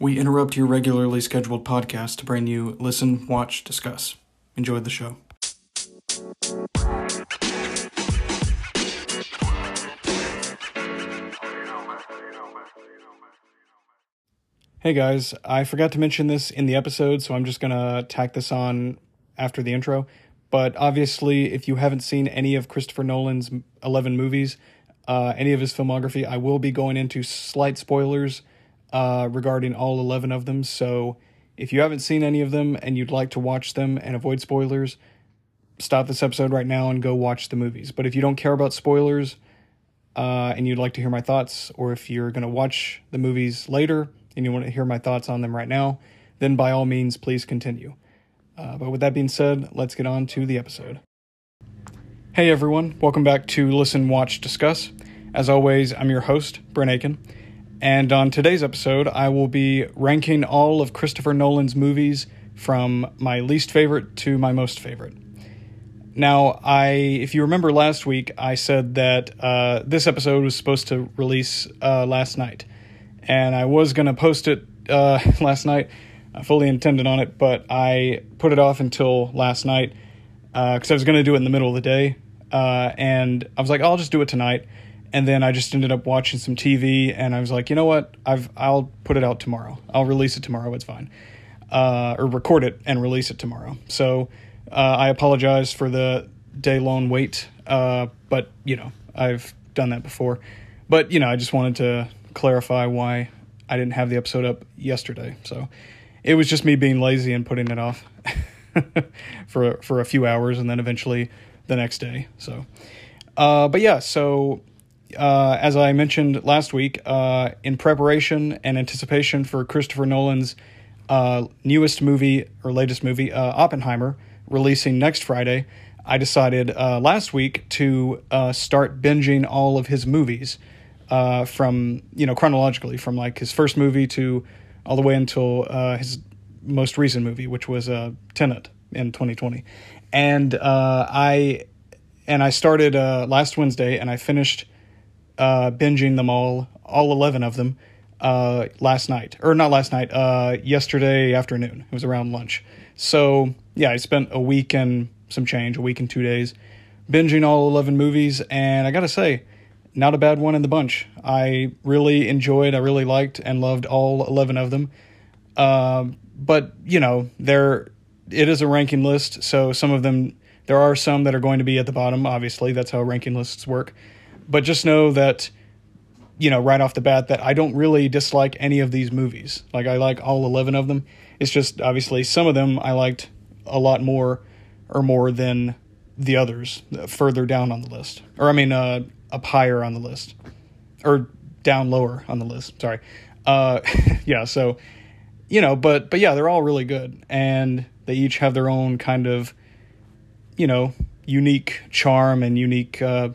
We interrupt your regularly scheduled podcast to bring you Listen, Watch, Discuss. Enjoy the show. Hey guys, I forgot to mention this in the episode, so I'm just gonna tack this on after the intro. But obviously, if you haven't seen any of Christopher Nolan's 11 movies, uh, any of his filmography, I will be going into slight spoilers uh, regarding all 11 of them. So if you haven't seen any of them and you'd like to watch them and avoid spoilers, stop this episode right now and go watch the movies. But if you don't care about spoilers uh, and you'd like to hear my thoughts, or if you're going to watch the movies later, and you want to hear my thoughts on them right now, then by all means, please continue. Uh, but with that being said, let's get on to the episode. Hey everyone, welcome back to Listen, Watch, Discuss. As always, I'm your host, Brent Aiken, and on today's episode, I will be ranking all of Christopher Nolan's movies from my least favorite to my most favorite. Now, I, if you remember last week, I said that uh, this episode was supposed to release uh, last night and I was going to post it uh, last night. I fully intended on it, but I put it off until last night because uh, I was going to do it in the middle of the day. Uh, and I was like, I'll just do it tonight. And then I just ended up watching some TV, and I was like, you know what? I've I'll put it out tomorrow. I'll release it tomorrow. It's fine, uh, or record it and release it tomorrow. So uh, I apologize for the day long wait, uh, but you know I've done that before. But you know I just wanted to clarify why I didn't have the episode up yesterday. So it was just me being lazy and putting it off for for a few hours and then eventually the next day. So, uh, but yeah, so uh, as I mentioned last week, uh, in preparation and anticipation for Christopher Nolan's uh, newest movie or latest movie, uh, Oppenheimer, releasing next Friday, I decided uh, last week to start binging all of his movies uh, from you know chronologically from like his first movie to all the way until uh, his most recent movie, which was uh, Tenet in 2020, and uh, I and I started uh, last Wednesday and I finished uh, binging them all, all 11 of them, uh, last night or not last night, uh, yesterday afternoon. It was around lunch. So yeah, I spent a week and some change, a week and two days, binging all 11 movies, and I gotta say not a bad one in the bunch. I really enjoyed, I really liked and loved all 11 of them. Uh, but, you know, there it is a ranking list, so some of them there are some that are going to be at the bottom, obviously. That's how ranking lists work. But just know that you know, right off the bat that I don't really dislike any of these movies. Like I like all 11 of them. It's just obviously some of them I liked a lot more or more than the others further down on the list. Or I mean uh up higher on the list or down lower on the list. Sorry. Uh, yeah. So, you know, but, but yeah, they're all really good and they each have their own kind of, you know, unique charm and unique, uh,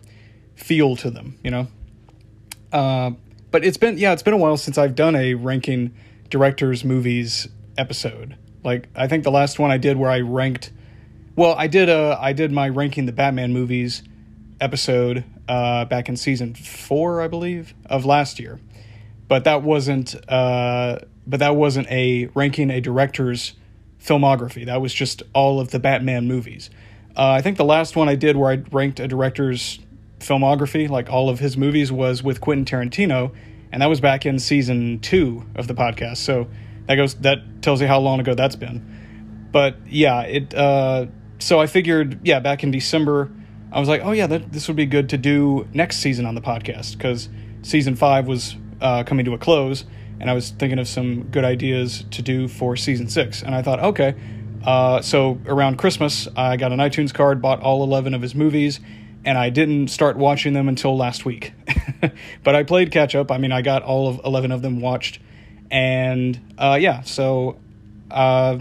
feel to them, you know? Uh, but it's been, yeah, it's been a while since I've done a ranking directors movies episode. Like, I think the last one I did where I ranked, well, I did, uh, I did my ranking the Batman movies episode uh, back in season four, I believe, of last year. But that wasn't. Uh, but that wasn't a ranking a director's filmography. That was just all of the Batman movies. Uh, I think the last one I did where I ranked a director's filmography, like all of his movies, was with Quentin Tarantino, and that was back in season two of the podcast. So that goes that tells you how long ago that's been. But yeah, it. Uh, so I figured, yeah, back in December I was like, oh yeah, that, this would be good to do next season on the podcast because season five was uh, coming to a close, and I was thinking of some good ideas to do for season six. And I thought, okay, uh, so around Christmas, I got an iTunes card, bought all eleven of his movies, and I didn't start watching them until last week. but I played catch up. I mean, I got all of eleven of them watched, and uh, yeah, so uh,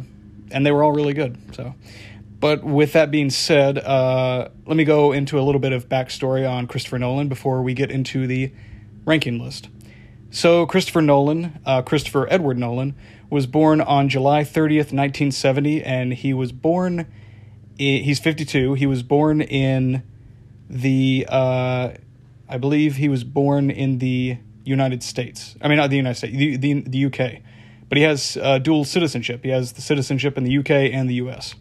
and they were all really good. So. But with that being said, uh, let me go into a little bit of backstory on Christopher Nolan before we get into the ranking list. So, Christopher Nolan, uh, Christopher Edward Nolan, was born on July 30th, 1970, and he was born, he's 52. He was born in the, uh, I believe he was born in the United States. I mean, not the United States, the, the, the UK. but he has uh, dual citizenship. He has the citizenship in the UK and the US.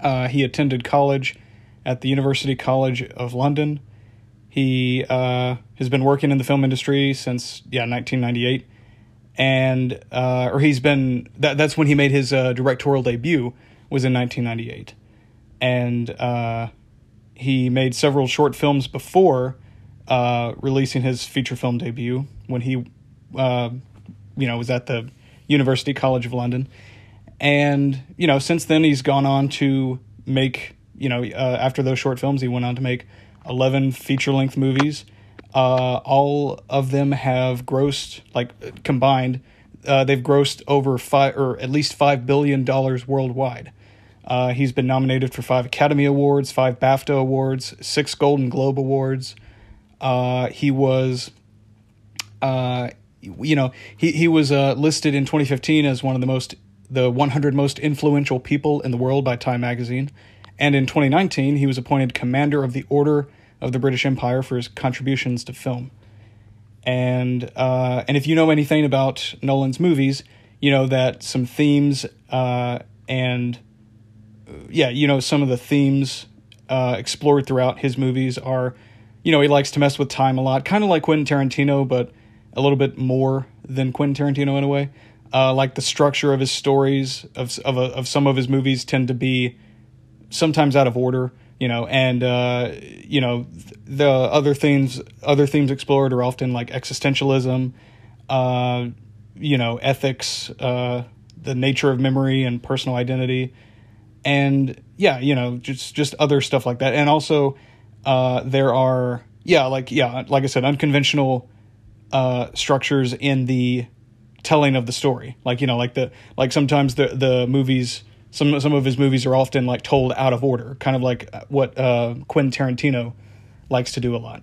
Uh, he attended college at the University College of London. He uh, has been working in the film industry since yeah 1998, and uh, or he's been that that's when he made his uh, directorial debut was in 1998, and uh, he made several short films before uh, releasing his feature film debut when he uh, you know was at the University College of London, and you know since then he's gone on to make you know uh, after those short films he went on to make 11 feature length movies. Uh, all of them have grossed, like combined, uh, they've grossed over five, or at least five billion dollars worldwide. Uh, he's been nominated for five Academy Awards, five BAFTA Awards, six Golden Globe Awards. Uh, he was, uh, you know, he he was uh, listed in 2015 as one of the most, the 100 most influential people in the world by Time Magazine, and in 2019 he was appointed Commander of the Order of the British Empire for his contributions to film. And uh, and if you know anything about Nolan's movies, you know that some themes uh, and yeah, you know some of the themes uh, explored throughout his movies are, you know, he likes to mess with time a lot, kind of like Quentin Tarantino, but a little bit more than Quentin Tarantino in a way. Uh, like the structure of his stories of of, of some of his movies tend to be sometimes out of order you know, and uh, you know the other themes other themes explored are often like existentialism, uh, you know, ethics, uh, the nature of memory and personal identity, and yeah, you know, just just other stuff like that, and also uh, there are yeah, like yeah, like I said, unconventional uh, structures in the telling of the story, like you know, like the like sometimes the the movies some some of his movies are often like told out of order, kind of like what uh, Quentin Tarantino likes to do a lot.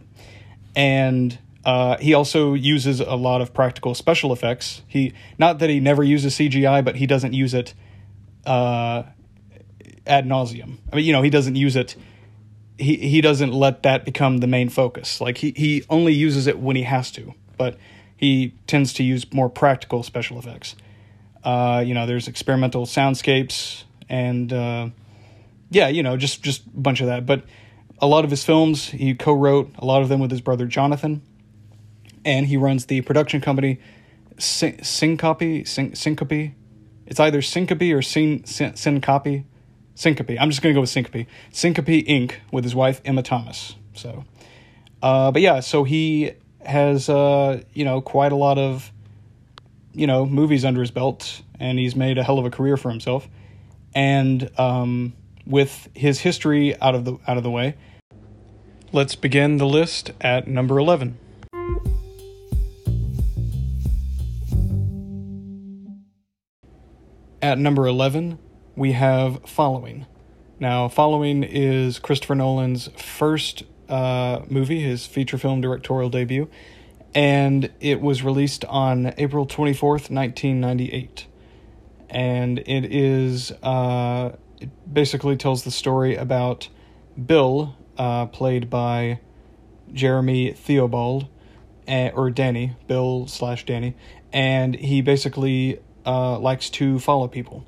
And uh, he also uses a lot of practical special effects. He not that he never uses CGI, but he doesn't use it uh, ad nauseum. I mean, you know, he doesn't use it. He he doesn't let that become the main focus. Like he he only uses it when he has to, but he tends to use more practical special effects. Uh, you know, there's experimental soundscapes and uh, yeah, you know, just just a bunch of that. But a lot of his films, he co-wrote a lot of them with his brother Jonathan, and he runs the production company Syn- Syncopy. Syn- Syncopy. It's either Syncopy or Syn- Syn- Syncopy. Syncopy. I'm just gonna go with Syncopy. Syncopy Inc. with his wife Emma Thomas. So, uh, but yeah, so he has uh, you know quite a lot of you know, movies under his belt, and he's made a hell of a career for himself. And um, with his history out of the out of the way, let's begin the list at number eleven. At number eleven, we have Following. Now, Following is Christopher Nolan's first uh, movie, his feature film directorial debut and it was released on April 24th, 1998. And it is, uh, it basically tells the story about Bill, uh, played by Jeremy Theobald, uh, or Danny, Bill slash Danny, and he basically uh, likes to follow people.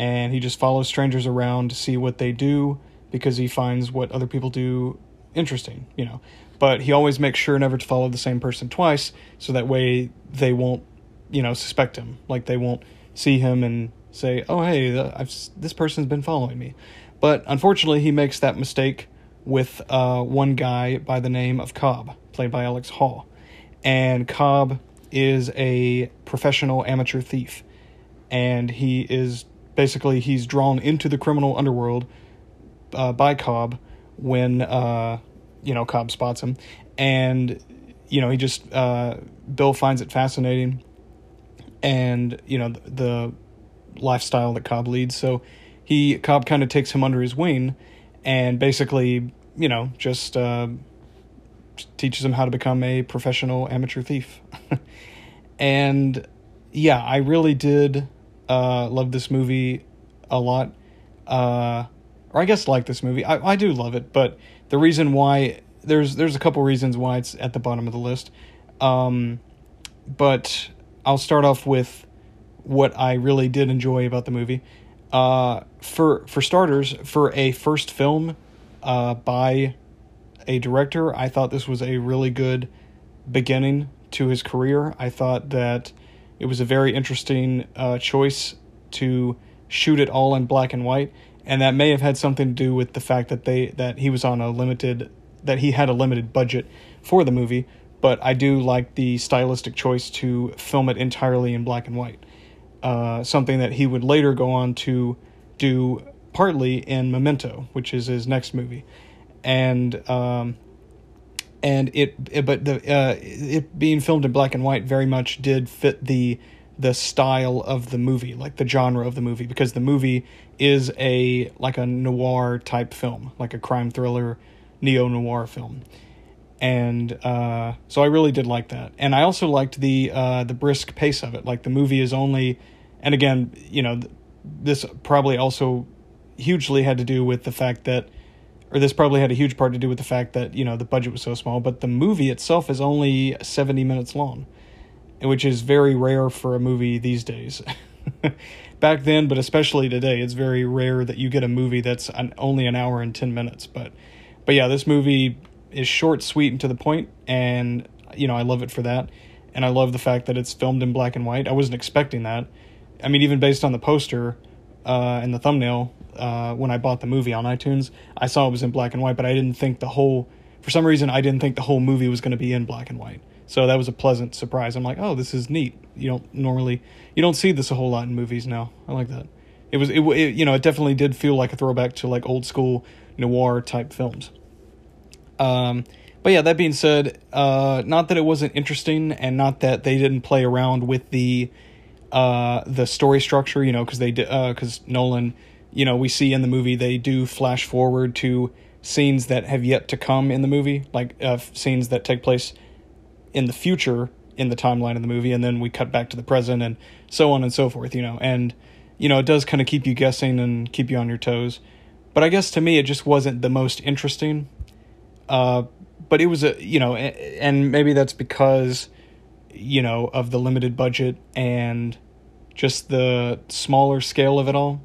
And he just follows strangers around to see what they do because he finds what other people do interesting, you know. But he always makes sure never to follow the same person twice so that way they won't you know suspect him. Like they won't see him and say oh hey I've, this person's been following me. But unfortunately he makes that mistake with uh, one guy by the name of cobb played by alex hall. And cobb is a professional amateur thief and he is basically he's drawn into the criminal underworld uh, by cobb when uh, you know, Cobb spots him, and you know he just uh, Bill finds it fascinating, and you know the, the lifestyle that Cobb leads. So he Cobb kind of takes him under his wing, and basically you know just uh, teaches him how to become a professional amateur thief. and yeah, I really did uh, love this movie a lot. Uh, or I guess like this movie. I, I do love it, but the reason why there's there's a couple reasons why it's at the bottom of the list, um, but I'll start off with what I really did enjoy about the movie. Uh, for for starters, for a first film uh, by a director, I thought this was a really good beginning to his career. I thought that it was a very interesting uh, choice to shoot it all in black and white, and that may have had something to do with the fact that they that he was on a limited that he had a limited budget for the movie. But I do like the stylistic choice to film it entirely in black and white. Uh, something that he would later go on to do partly in Memento, which is his next movie, and um, and it, it but the uh, it being filmed in black and white very much did fit the the style of the movie, like the genre of the movie, because the movie is a like a noir type film, like a crime thriller, neo noir film, and uh, so I really did like that, and I also liked the uh, the brisk pace of it. Like the movie is only, and again, you know, this probably also hugely had to do with the fact that or this probably had a huge part to do with the fact that you know the budget was so small but the movie itself is only 70 minutes long which is very rare for a movie these days. Back then but especially today it's very rare that you get a movie that's an, only an hour and 10 minutes but but yeah this movie is short sweet and to the point and you know i love it for that and i love the fact that it's filmed in black and white. I wasn't expecting that. I mean even based on the poster uh, and the thumbnail uh, when I bought the movie on iTunes. I saw it was in black and white, but I didn't think the whole, for some reason, I didn't think the whole movie was going to be in black and white. So that was a pleasant surprise. I'm like, oh, this is neat. You don't normally, you don't see this a whole lot in movies now. I like that. It was, it, it you know, it definitely did feel like a throwback to like old school noir type films. Um, but yeah, that being said, uh, not that it wasn't interesting, and not that they didn't play around with the uh, the story structure, you know, because they because uh, Nolan you know, we see in the movie they do flash forward to scenes that have yet to come in the movie, like uh, scenes that take place in the future in the timeline of the movie, and then we cut back to the present and so on and so forth, you know. And, you know, it does kind of keep you guessing and keep you on your toes. But I guess to me, it just wasn't the most interesting. Uh, but it was a, you know, and maybe that's because, you know, of the limited budget and just the smaller scale of it all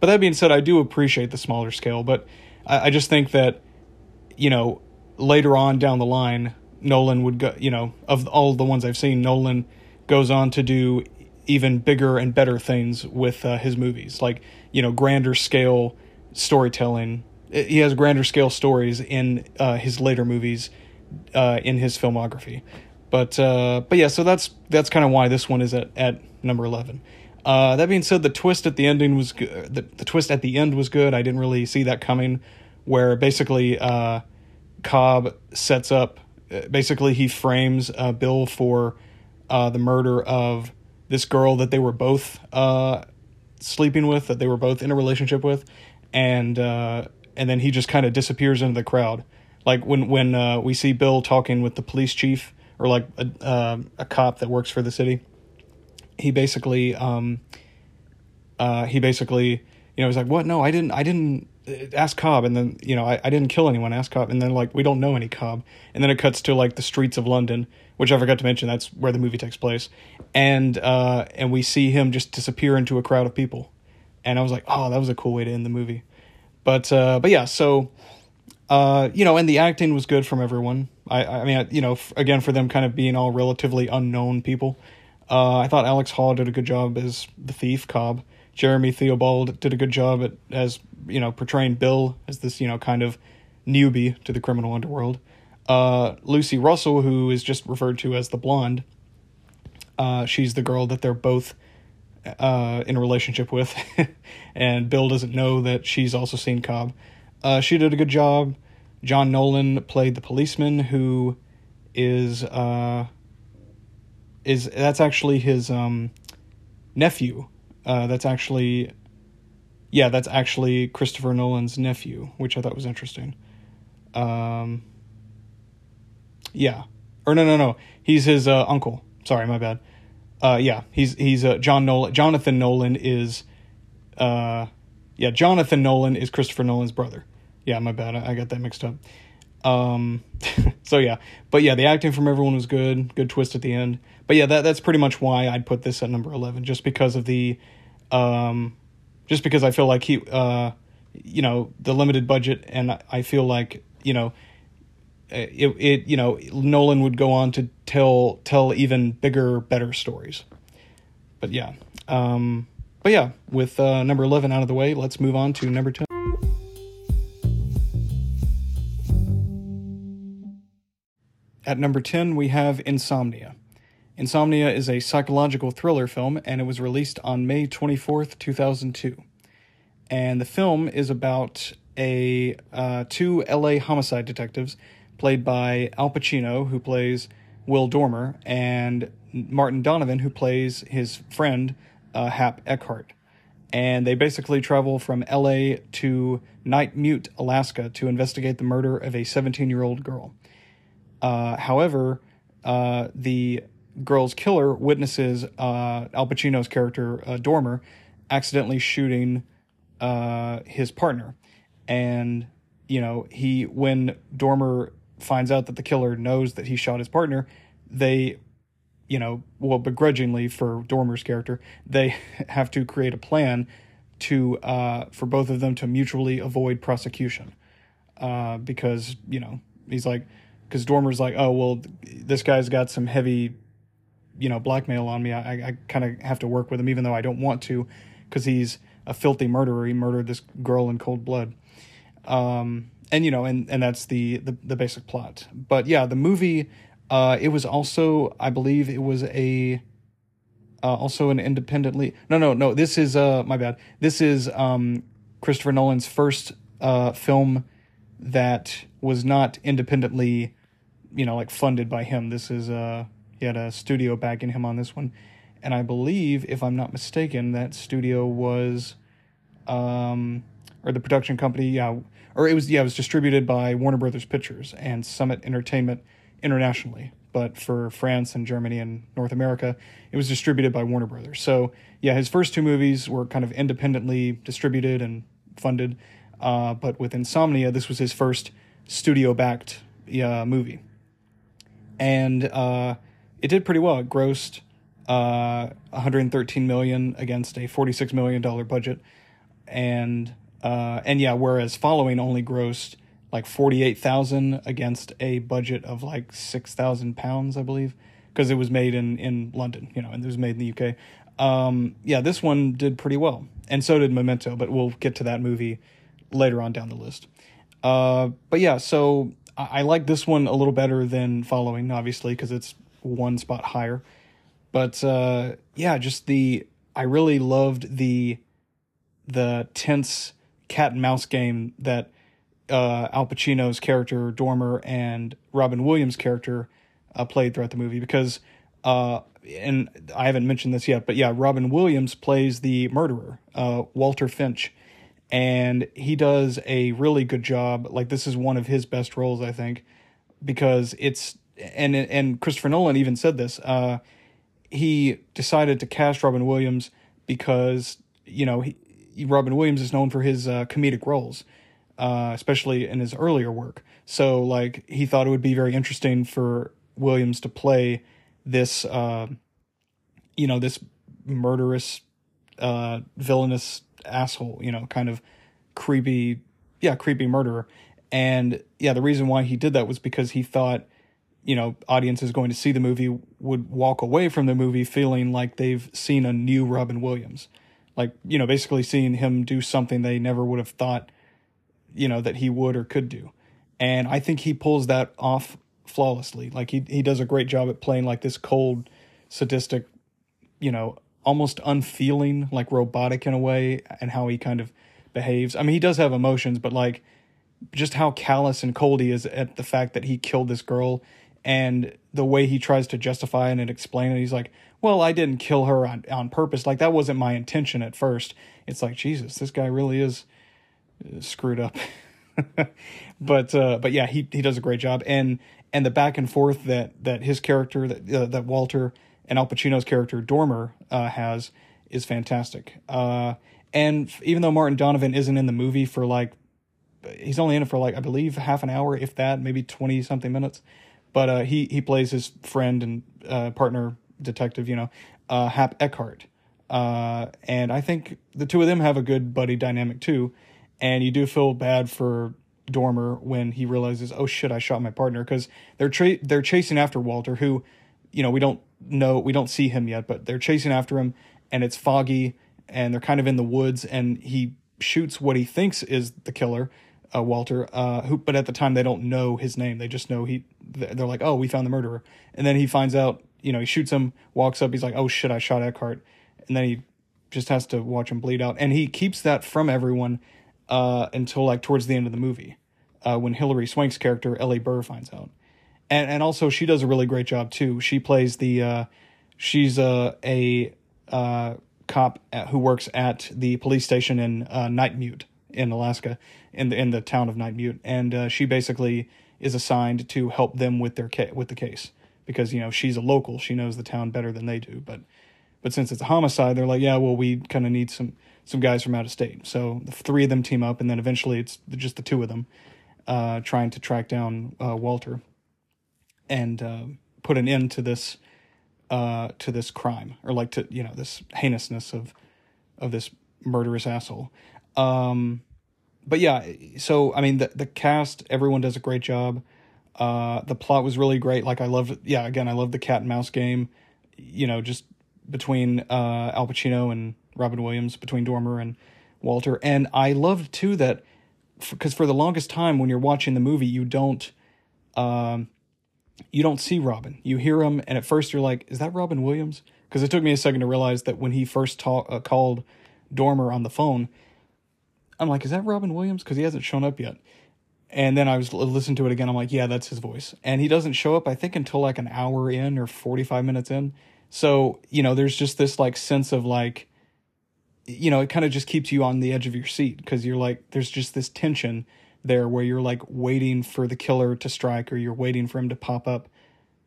but that being said, I do appreciate the smaller scale, but I, I just think that, you know, later on down the line, Nolan would go, you know, of all the ones I've seen, Nolan goes on to do even bigger and better things with uh, his movies, like, you know, grander scale storytelling. He has grander scale stories in uh, his later movies uh, in his filmography. But uh, but yeah, so that's that's kind of why this one is at, at number eleven. Uh, that being said, the twist at the ending was good. The, the twist at the end was good. I didn't really see that coming, where basically uh, Cobb sets up. Uh, basically, he frames uh, Bill for uh, the murder of this girl that they were both uh, sleeping with, that they were both in a relationship with, and and then he just kind of disappears into the crowd. Like when when we see Bill talking with the police chief or like a a cop that works for the city. He basically um, uh, he basically you know he's like what? No I didn't I didn't uh, ask Cobb. And then you know I, I didn't kill anyone ask Cobb. And then like we don't know any Cobb. And then it cuts to like the streets of London which I forgot to mention that's where the movie takes place. And uh, and we see him just disappear into a crowd of people. And I was like oh that was a cool way to end the movie. But uh, but yeah so uh, you know and the acting was good from everyone I I mean you know again for them kind of being all relatively unknown people uh, I thought Alex Hall did a good job as the thief Cobb. Jeremy Theobald did a good job at as you know portraying Bill as this you know kind of newbie to the criminal underworld. Uh, Lucy Russell, who is just referred to as the blonde, uh, she's the girl that they're both uh, in a relationship with, and Bill doesn't know that she's also seen Cobb. Uh, she did a good job. John Nolan played the policeman who is uh, is that's actually his um, nephew. Uh, that's actually, yeah, that's actually Christopher Nolan's nephew, which I thought was interesting. Um, yeah, or no, no, no, he's his uh, uncle. Sorry, my bad. Uh, yeah, he's he's uh, John Nolan. Jonathan Nolan is, uh, yeah, Jonathan Nolan is Christopher Nolan's brother. Yeah, my bad. I, got that mixed up. Um, so yeah, but yeah, the acting from everyone was good. Good twist at the end. But yeah, that that's pretty much why I'd put this at number eleven, just because of the, um, just because I feel like he, uh, you know, the limited budget, and I feel like you know, it it you know Nolan would go on to tell tell even bigger, better stories. But yeah, um, but yeah, with uh, number eleven out of the way, let's move on to number ten. At number 10, we have Insomnia. Insomnia is a psychological thriller film, and it was released on May 24th, 2002. And the film is about a uh, two LA homicide detectives, played by Al Pacino, who plays Will Dormer, and Martin Donovan, who plays his friend uh, Hap Eckhart. And they basically travel from LA to Nightmute, Alaska, to investigate the murder of a 17 year old girl. Uh, however, uh, the girl's killer witnesses uh, Al Pacino's character uh, Dormer accidentally shooting uh, his partner, and you know he when Dormer finds out that the killer knows that he shot his partner, they, you know, well begrudgingly for Dormer's character, they have to create a plan to uh, for both of them to mutually avoid prosecution, because you know he's like because Dormer's like, oh well, this guy's got some heavy, you know, blackmail on me. I, I kind of have to work with him, even though I don't want to, because he's a filthy murderer. He murdered this girl in cold blood. Um, and you know, and and that's the the, the basic plot. But yeah, the movie, uh, it was also, I believe, it was a. Uh, also an independently no no no this is uh my bad this is um Christopher Nolan's first uh film that was not independently you know, like funded by him. This is uh he had a studio backing him on this one. And I believe, if I'm not mistaken, that studio was um or the production company, yeah, or it was yeah, it was distributed by Warner Brothers Pictures and Summit Entertainment internationally. But for France and Germany and North America, it was distributed by Warner Brothers. So yeah, his first two movies were kind of independently distributed and funded. Uh, but with Insomnia, this was his first studio backed uh, movie and uh, it did pretty well. It grossed uh, 113 million against a 46 million dollar budget, and uh, and yeah, whereas Following only grossed like 48,000 against a budget of like 6,000 pounds, I believe, because it was made in in London, you know, and it was made in the UK. Um, yeah, this one did pretty well, and so did Memento, but we'll get to that movie later on down the list. Uh, but yeah, so I, like this one a little better than following, obviously, because it's one spot higher. But uh, yeah, just the I really loved the the tense cat and mouse game that uh, Al Pacino's character Dormer and Robin Williams' character uh, played throughout the movie because uh, and I haven't mentioned this yet, but yeah, Robin Williams plays the murderer, uh, Walter Finch, and he does a really good job. Like this is one of his best roles, I think, because it's and and Christopher Nolan even said this. Uh, he decided to cast Robin Williams because you know he, Robin Williams is known for his uh, comedic roles, uh, especially in his earlier work. So like he thought it would be very interesting for Williams to play this, uh, you know, this murderous, uh, villainous asshole, you know, kind of creepy, yeah, creepy murderer. And yeah, the reason why he did that was because he thought, you know, audiences going to see the movie would walk away from the movie feeling like they've seen a new Robin Williams. Like, you know, basically seeing him do something they never would have thought, you know, that he would or could do. And I think he pulls that off flawlessly. Like he he does a great job at playing like this cold, sadistic, you know, almost unfeeling, like robotic in a way, and how he kind of behaves. I mean, he does have emotions, but like just how callous and cold he is at the fact that he killed this girl and the way he tries to justify it and explain it. He's like, well, I didn't kill her on, on purpose. Like, that wasn't my intention at first. It's like, Jesus, this guy really is uh, screwed up. but, uh, but yeah, he, he does a great job. And, and the back and forth that, that his character, that, uh, that Walter and Al Pacino's character Dormer uh, has is fantastic. Uh, and even though Martin Donovan isn't in the movie for like he's only in it for like I believe half an hour, if that, maybe twenty something minutes. But uh, he he plays his friend and uh, partner detective, you know, uh, Hap Eckhart, uh, and I think the two of them have a good buddy dynamic too. And you do feel bad for Dormer when he realizes, oh shit, I shot my partner because they're tra- they're chasing after Walter, who, you know, we don't know, we don't see him yet, but they're chasing after him, and it's foggy, and they're kind of in the woods, and he shoots what he thinks is the killer, uh, Walter, uh, who, but at the time they don't know his name, they just know he, they're like, oh, we found the murderer, and then he finds out, you know, he shoots him, walks up, he's like, oh shit, I shot Eckhart, and then he just has to watch him bleed out, and he keeps that from everyone uh, until like towards the end of the movie, uh, when Hilary Swank's character Ellie Burr finds out, and and also she does a really great job too. She plays the uh, she's a a uh, cop at, who works at the police station in uh, Nightmute in Alaska, in the in the town of Nightmute, and uh, she basically is assigned to help them with their ca- with the case because you know she's a local, she knows the town better than they do, but but since it's a homicide, they're like, yeah, well, we kind of need some some guys from out of state. So the three of them team up, and then eventually it's just the two of them uh, trying to track down uh, Walter and uh, put an end to this uh, to this crime, or like to you know this heinousness of of this murderous asshole. Um, but yeah, so I mean the the cast, everyone does a great job. Uh, the plot was really great. Like I love, yeah, again, I love the cat and mouse game. You know, just between uh, Al Pacino and Robin Williams, between Dormer and Walter. And I loved too that because for the longest time when you're watching the movie, you don't um, you don't see Robin. You hear him, and at first you're like, "Is that Robin Williams?" Because it took me a second to realize that when he first talk, uh, called Dormer on the phone, I'm like, "Is that Robin Williams?" Because he hasn't shown up yet. And then I was listening to it again. I'm like, "Yeah, that's his voice." And he doesn't show up. I think until like an hour in or 45 minutes in. So you know, there's just this like sense of like you know, it kind of just keeps you on the edge of your seat because you're like, there's just this tension there where you're like waiting for the killer to strike or you're waiting for him to pop up,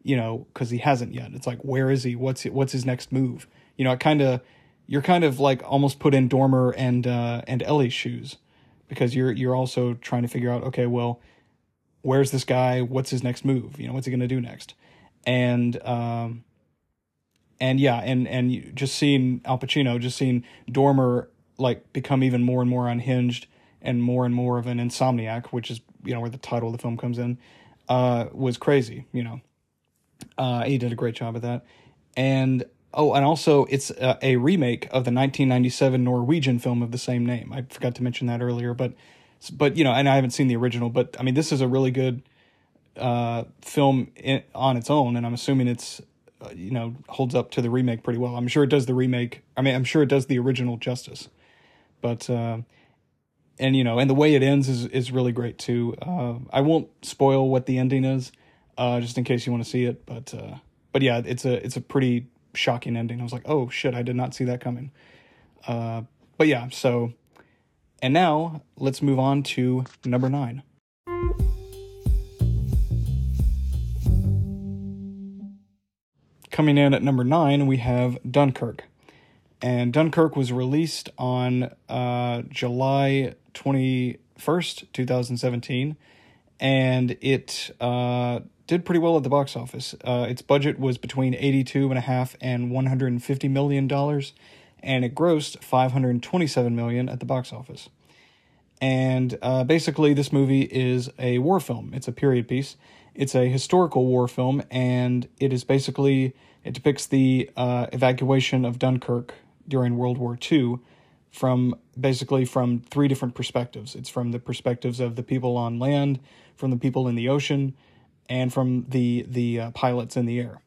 you know, because he hasn't yet. It's like, where is he? What's what's his next move? You know, it kind of you're kind of like almost put in Dormer and uh, and Ellie's shoes because you're you're also trying to figure out, okay, well, where's this guy? What's his next move? You know, what's he gonna do next? And um, and yeah, and and just seeing Al Pacino, just seeing Dormer like become even more and more unhinged and more and more of an insomniac, which is you know where the title of the film comes in, uh, was crazy. You know, uh, he did a great job of that, and oh, and also it's a, a, remake of the 1997 Norwegian film of the same name. I forgot to mention that earlier, but but you know, and I haven't seen the original, but I mean, this is a really good uh, film in, on its own, and I'm assuming it's uh, you know holds up to the remake pretty well. I'm sure it does the remake. I mean, I'm sure it does the original justice. But uh, and you know, and the way it ends is is really great too. Uh, I won't spoil what the ending is, uh, just in case you want to see it. But uh, but yeah, it's a it's a pretty shocking ending. I was like, oh shit, I did not see that coming. Uh, but yeah, so and now let's move on to number nine. Coming in at number nine, we have Dunkirk. And Dunkirk was released on uh, July 21st, 2017. And it uh, did pretty well at the box office. Uh, its budget was between 82 and a and 150 million dollars, and it grossed 527 million at the box office. And uh, basically, this movie is a war film. It's a period piece. It's a historical war film, and it is basically it depicts the uh, evacuation of Dunkirk during World War II from basically from three different perspectives. It's from the perspectives of the people on land, from the people in the ocean, and from the the uh, pilots in the air.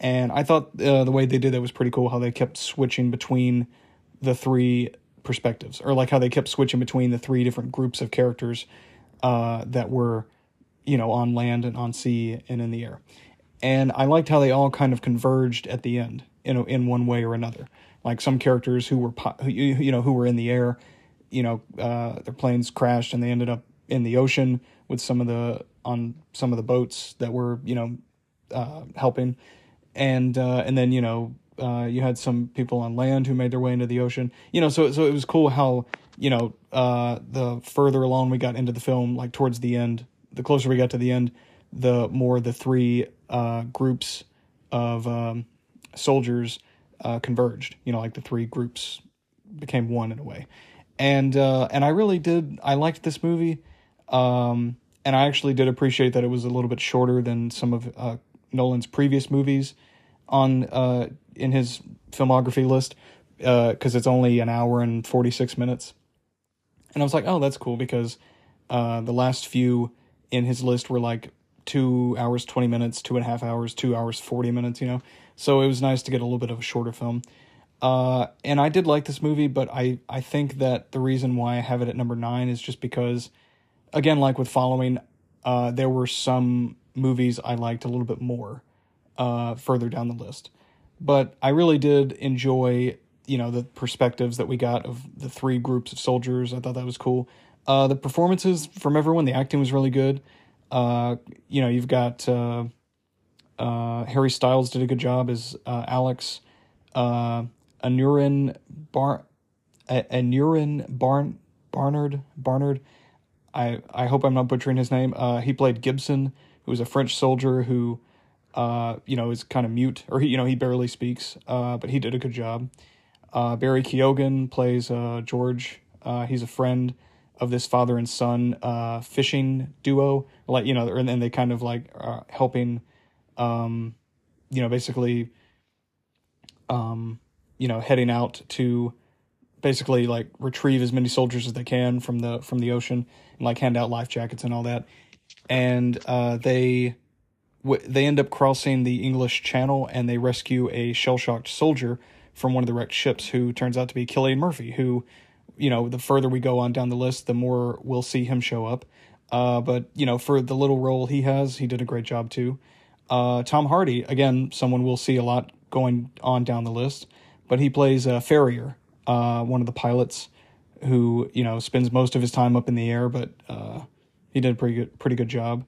And I thought uh, the way they did that was pretty cool. How they kept switching between the three perspectives, or like how they kept switching between the three different groups of characters uh, that were, you know, on land and on sea and in the air and I liked how they all kind of converged at the end, you know, in one way or another. Like some characters who were, you know, who were in the air, you know, uh, their planes crashed and they ended up in the ocean with some of the on some of the boats that were, you know, uh, helping, and uh, and then you know uh, you had some people on land who made their way into the ocean. You know, so so it was cool how you know uh, the further along we got into the film, like towards the end, the closer we got to the end, the more the three uh, groups of um, soldiers uh, converged. You know, like the three groups became one in a way, and uh, and I really did. I liked this movie, um, and I actually did appreciate that it was a little bit shorter than some of uh, Nolan's previous movies on uh, in his filmography list because it's only an hour and forty six minutes, and I was like, oh, that's cool because the last few in his list were like two hours 20 minutes two and a half hours two hours 40 minutes you know so it was nice to get a little bit of a shorter film. Uh, and i did like this movie but i i think that the reason why i have it at number nine is just because again like with following uh, there were some movies i liked a little bit more uh, further down the list. But i really did enjoy you know the perspectives that we got of the three groups of soldiers. I thought that was cool. Uh, the performances from everyone the acting was really good. Uh, you know, you've got uh, Harry Styles did a good job as uh, Alex. Uh, Aneurin Bar, Aneurin Barn Barnard Barnard. I I hope I'm not butchering his name. Uh, he played Gibson, who was a French soldier who, uh, you know, is kind of mute or he you know he barely speaks. Uh, but he did a good job. Uh, Barry Keoghan plays uh George. Uh, he's a friend of this father and son uh, fishing duo, like you know, and then they kind of like are helping, um, you know, basically, um, you know, heading out to basically like retrieve as many soldiers as they can from the from the ocean and like hand out life jackets and all that, and uh, they w- they end up crossing the English Channel and they rescue a shell shocked soldier from one of the wrecked ships who turns out to be Cillian Murphy, who you know, the further we go on down the list, the more we'll see him show up. Uh, but you know, for the little role he has, he did a great job too. Uh, Tom Hardy, again, someone we'll see a lot going on down the list, but he plays uh, Farrier, uh, one of the pilots who you know spends most of his time up in the air, but uh, he did a pretty good, pretty good job.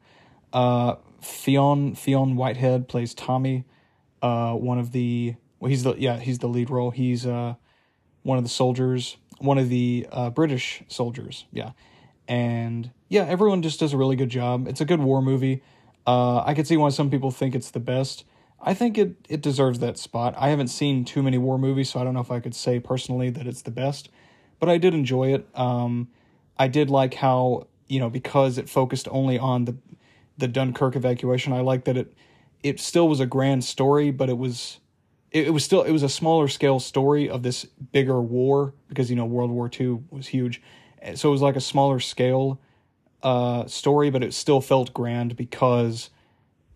Uh, Fionn Fionn Whitehead plays Tommy, uh, one of the well, he's the yeah he's the lead role. He's uh, one of the soldiers one of the uh, British soldiers. Yeah, and yeah, everyone just does a really good job. It's a good war movie. Uh, I could see why some people think it's the best. I think it it deserves that spot. I haven't seen too many war movies, so I don't know if I could say personally that it's the best, but I did enjoy it. Um, I did like how you know because it focused only on the the Dunkirk evacuation. I like that it it still was a grand story, but it was it, it, was still it was a smaller scale story of this bigger war because you know World War II was huge, so it was like a smaller scale uh, story, but it still felt grand because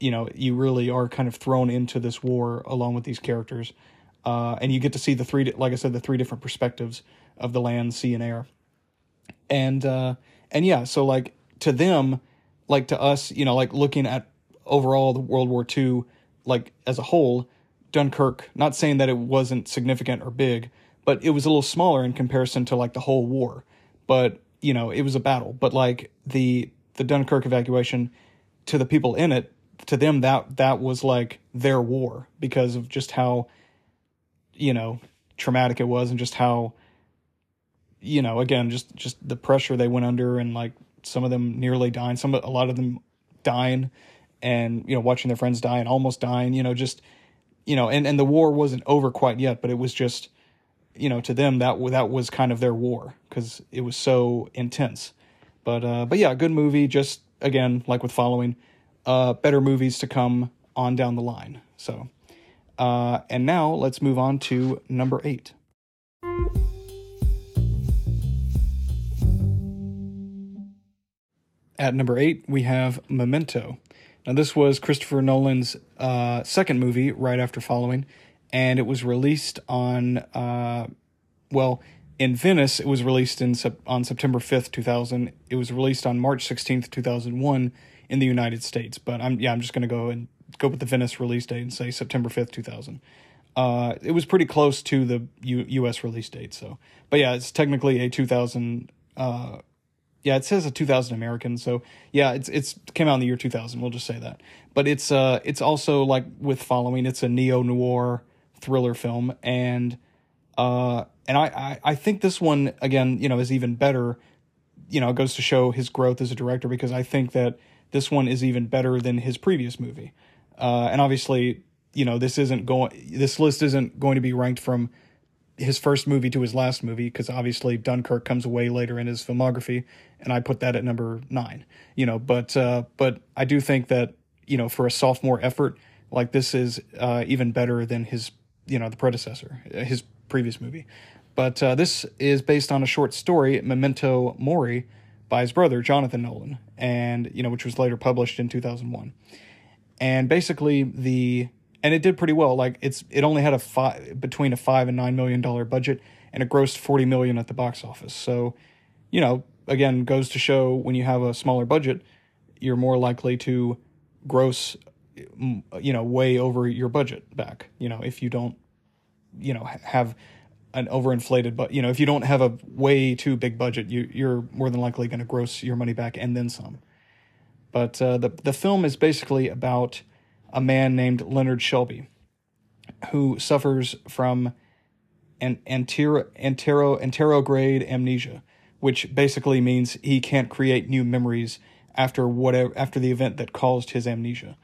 you know you really are kind of thrown into this war along with these characters, uh, and you get to see the three like I said the three different perspectives of the land, sea, and air, and uh, and yeah, so like to them, like to us, you know, like looking at overall the World War II like as a whole Dunkirk, not saying that it wasn't significant or big, but it was a little smaller in comparison to like the whole war. But, you know, it was a battle. But like the the Dunkirk evacuation to the people in it, to them that that was like their war because of just how you know, traumatic it was and just how you know, again, just just the pressure they went under and like some of them nearly dying, some a lot of them dying and you know watching their friends die and almost dying, you know, just you know, and, and the war wasn't over quite yet, but it was just, you know, to them that that was kind of their war because it was so intense. But uh, but yeah, good movie. Just again, like with following, uh, better movies to come on down the line. So, uh, and now let's move on to number eight. At number eight, we have Memento. Now, this was Christopher Nolan's uh, second movie right after Following, and it was released on, uh, well, in Venice, it was released in on September 5th, 2000. It was released on March 16th, 2001 in the United States. But I'm, yeah, I'm just going to go and go with the Venice release date and say September 5th, 2000. Uh, it was pretty close to the U- U.S. release date. So, but yeah, it's technically a 2000 uh, yeah, it says a 2000 American, so yeah, it's it's came out in the year 2000. We'll just say that. But it's uh it's also like with following, it's a neo noir thriller film, and uh, and I, I I think this one again, you know, is even better. You know, goes to show his growth as a director because I think that this one is even better than his previous movie. Uh, and obviously, you know, this isn't going. This list isn't going to be ranked from his first movie to his last movie because obviously Dunkirk comes away later in his filmography, and I put that at number nine. You know, but uh, but I do think that you know for a sophomore effort like this is uh, even better than his you know the predecessor, his previous movie. But uh, this is based on a short story, Memento Mori, by his brother Jonathan Nolan, and you know which was later published in 2001. And basically the and it did pretty well. Like it's it only had a five between a five and nine million dollar budget, and it grossed forty million at the box office. So, you know, again, goes to show when you have a smaller budget, you're more likely to gross, you know, way over your budget back. You know, if you don't, you know, have an overinflated but you know if you don't have a way too big budget you you're more than likely going to gross your money back and then some but uh, the the film is basically about a man named Leonard Shelby, who suffers from an antero, antero, anterograde amnesia, which basically means he can't create new memories after whatever after the event that caused his amnesia.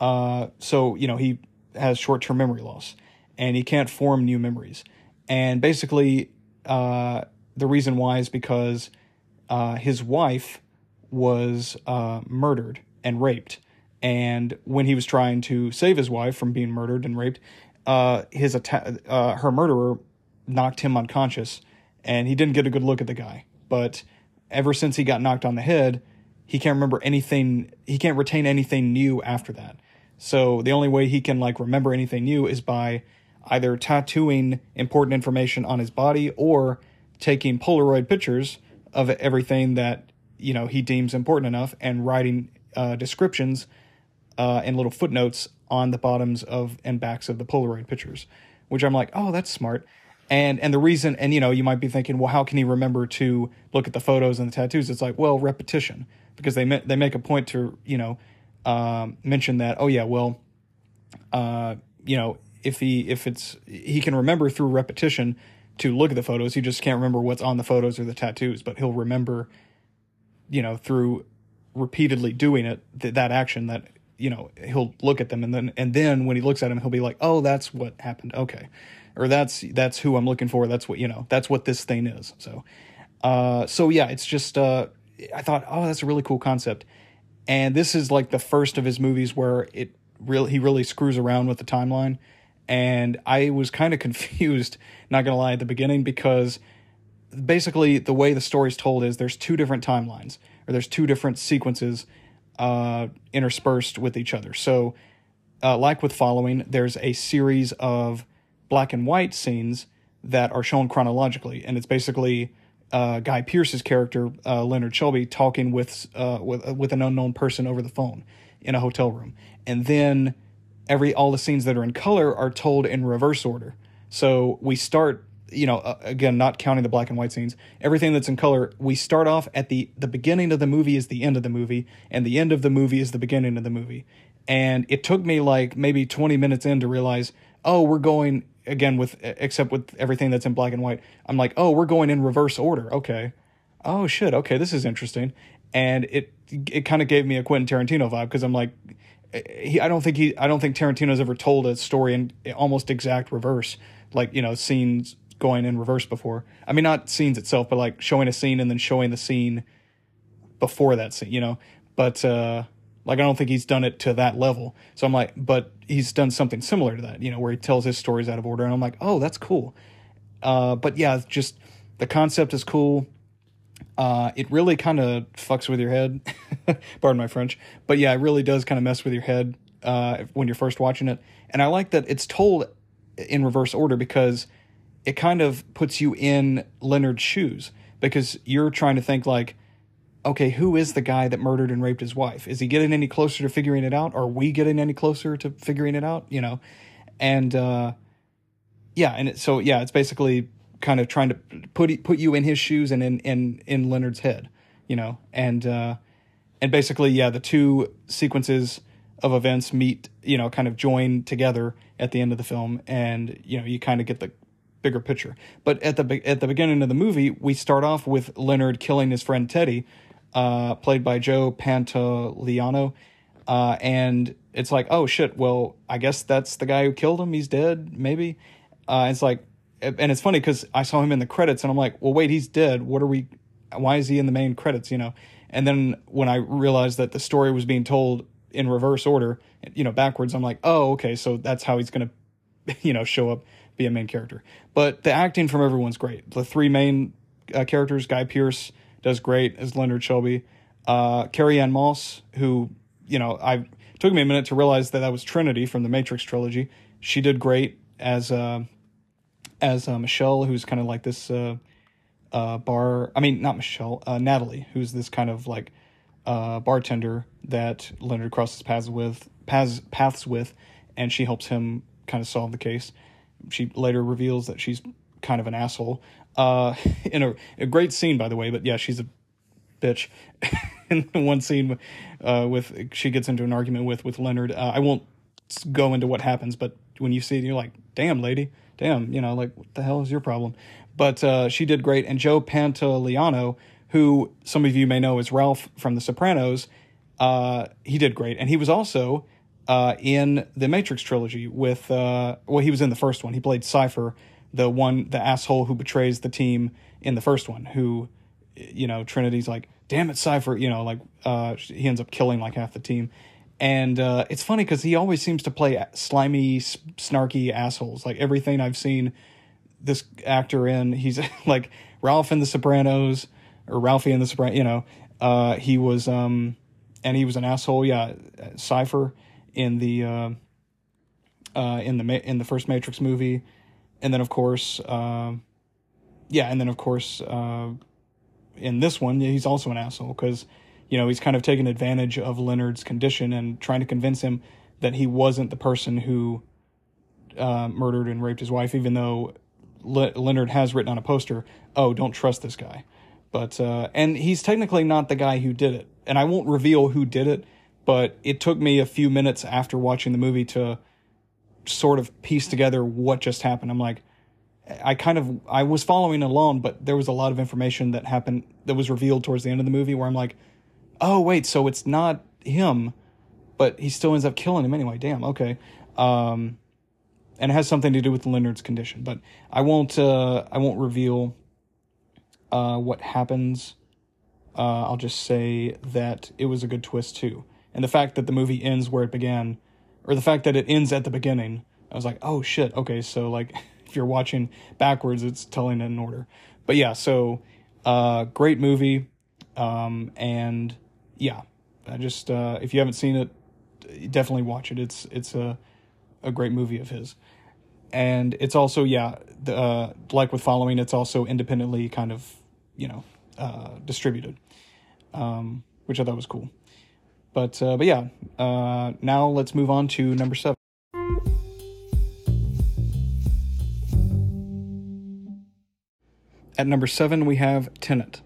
Uh, so you know he has short term memory loss, and he can't form new memories. And basically, uh, the reason why is because uh, his wife was uh, murdered and raped and when he was trying to save his wife from being murdered and raped, uh, his atta- uh, her murderer knocked him unconscious, and he didn't get a good look at the guy. But ever since he got knocked on the head, he can't remember anything. He can't retain anything new after that. So the only way he can like remember anything new is by either tattooing important information on his body or taking Polaroid pictures of everything that you know he deems important enough and writing uh, descriptions uh, and little footnotes on the bottoms of and backs of the Polaroid pictures, which I'm like, oh, that's smart. And and the reason, and you know, you might be thinking, well, how can he remember to look at the photos and the tattoos? It's like, well, repetition, because they they make a point to you know um, mention that. Oh yeah, well, uh, you know, if he if it's he can remember through repetition to look at the photos, he just can't remember what's on the photos or the tattoos, but he'll remember, you know, through repeatedly doing it th- that action that you know he'll look at them and then and then when he looks at them he'll be like oh that's what happened. Okay. Or that's that's who i'm looking for. That's what you know that's what this thing is. So uh so yeah it's just uh i thought oh that's a really cool concept. And this is like the first of his movies where it really he really screws around with the timeline and i was kind of confused not gonna lie at the beginning because basically the way the story's told is there's two different timelines or there's two different sequences uh, interspersed with each other. So, uh, like with following, there's a series of black and white scenes that are shown chronologically, and it's basically uh, Guy Pearce's character uh, Leonard Shelby talking with uh, with with an unknown person over the phone in a hotel room, and then every all the scenes that are in color are told in reverse order. So we start you know, uh, again, not counting the black and white scenes, everything that's in color, we start off at the the beginning of the movie is the end of the movie, and the end of the movie is the beginning of the movie. And it took me like maybe 20 minutes in to realize, oh, we're going again with except with everything that's in black and white. I'm like, oh, we're going in reverse order. Okay. Oh shit. Okay, this is interesting. And it it kind of gave me a Quentin Tarantino vibe because I'm like, he, I don't think he I don't think Tarantino's ever told a story in almost exact reverse, like you know scenes going in reverse before. I mean, not scenes itself, but like showing a scene and then showing the scene before that scene, you know. But uh, like, I don't think he's done it to that level. So I'm like, but he's done something similar to that, you know, where he tells his stories out of order, and I'm like, oh, that's cool. Uh, but yeah, just the concept is cool. Uh, it really kind of fucks with your head. Pardon my French, but yeah, it really does kind of mess with your head uh, when you're first watching it. And I like that it's told in reverse order because it kind of puts you in Leonard's shoes because you're trying to think like, okay, who is the guy that murdered and raped his wife? Is he getting any closer to figuring it out? Are we getting any closer to figuring it out? You know, and uh, yeah, and it, so yeah, it's basically kind of trying to put put you in his shoes and in in in Leonard's head, you know, and uh, and basically yeah, the two sequences of events meet, you know, kind of join together at the end of the film, and you know, you kind of get the bigger picture. But at the at the beginning of the movie, we start off with Leonard killing his friend Teddy, uh, played by Joe Pantoliano, uh, and it's like, oh shit, well, I guess that's the guy who killed him. He's dead, maybe. Uh, it's like, and it's funny because I saw him in the credits, and I'm like, well, wait, he's dead. What are we? Why is he in the main credits? You know. And then when I realized that the story was being told in reverse order, you know, backwards, I'm like, oh, okay, so that's how he's gonna, you know, show up, be a main character. But the acting from everyone's great. The three main uh, characters, Guy Pearce does great as Leonard Shelby. Uh, Carrie-Anne Moss, who, you know, I took me a minute to realize that that was Trinity from the Matrix trilogy. She did great as uh, as uh, Michelle, who's kind of like this uh, uh, bar. I mean, not Michelle, uh, Natalie, who's this kind of like uh, bartender that Leonard crosses paths with, paths, paths with, and she helps him kind of solve the case. She later reveals that she's kind of an asshole. Uh, in a, a great scene, by the way, but yeah, she's a bitch. in one scene, uh, with she gets into an argument with with Leonard. Uh, I won't go into what happens, but when you see it, you're like, damn, lady, damn, you know, like what the hell is your problem? But uh, she did great, and Joe Pantoliano who some of you may know as Ralph from The Sopranos, uh, he did great. And he was also uh, in the Matrix trilogy with, uh, well, he was in the first one. He played Cypher, the one, the asshole who betrays the team in the first one, who, you know, Trinity's like, damn it, Cypher, you know, like, uh, he ends up killing like half the team. And uh, it's funny because he always seems to play slimy, snarky assholes. Like everything I've seen this actor in, he's like Ralph in The Sopranos, or Ralphie in the Sopranos. You know, uh, he was um, and he was an asshole. Yeah, Cypher in the uh, uh, in the in the first Matrix movie, and then of course, uh, yeah, and then of course, uh, in this one, he's also an asshole because you know he's kind of taking advantage of Leonard's condition and trying to convince him that he wasn't the person who uh, murdered and raped his wife, even though Le- Leonard has written on a poster, "Oh, don't trust this guy." But uh, and he's technically not the guy who did it, and I won't reveal who did it. But it took me a few minutes after watching the movie to sort of piece together what just happened. I'm like, I kind of I was following along, but there was a lot of information that happened that was revealed towards the end of the movie where I'm like, oh wait, so it's not him, but he still ends up killing him anyway. Damn, okay. Um, and it has something to do with Leonard's condition, but I won't uh, I won't reveal uh, what happens. Uh, I'll just say that it was a good twist too, and the fact that the movie ends where it began, or the fact that it ends at the beginning, I was like, oh shit, okay, so like if you're watching backwards, it's telling it in order. But yeah, so uh, great movie, um, and yeah, I just uh, if you haven't seen it, definitely watch it. It's it's a a great movie of his and it's also yeah the, uh, like with following it's also independently kind of you know uh, distributed um, which i thought was cool. But uh, but yeah uh, now let's move on to number seven. At number seven we have tenet.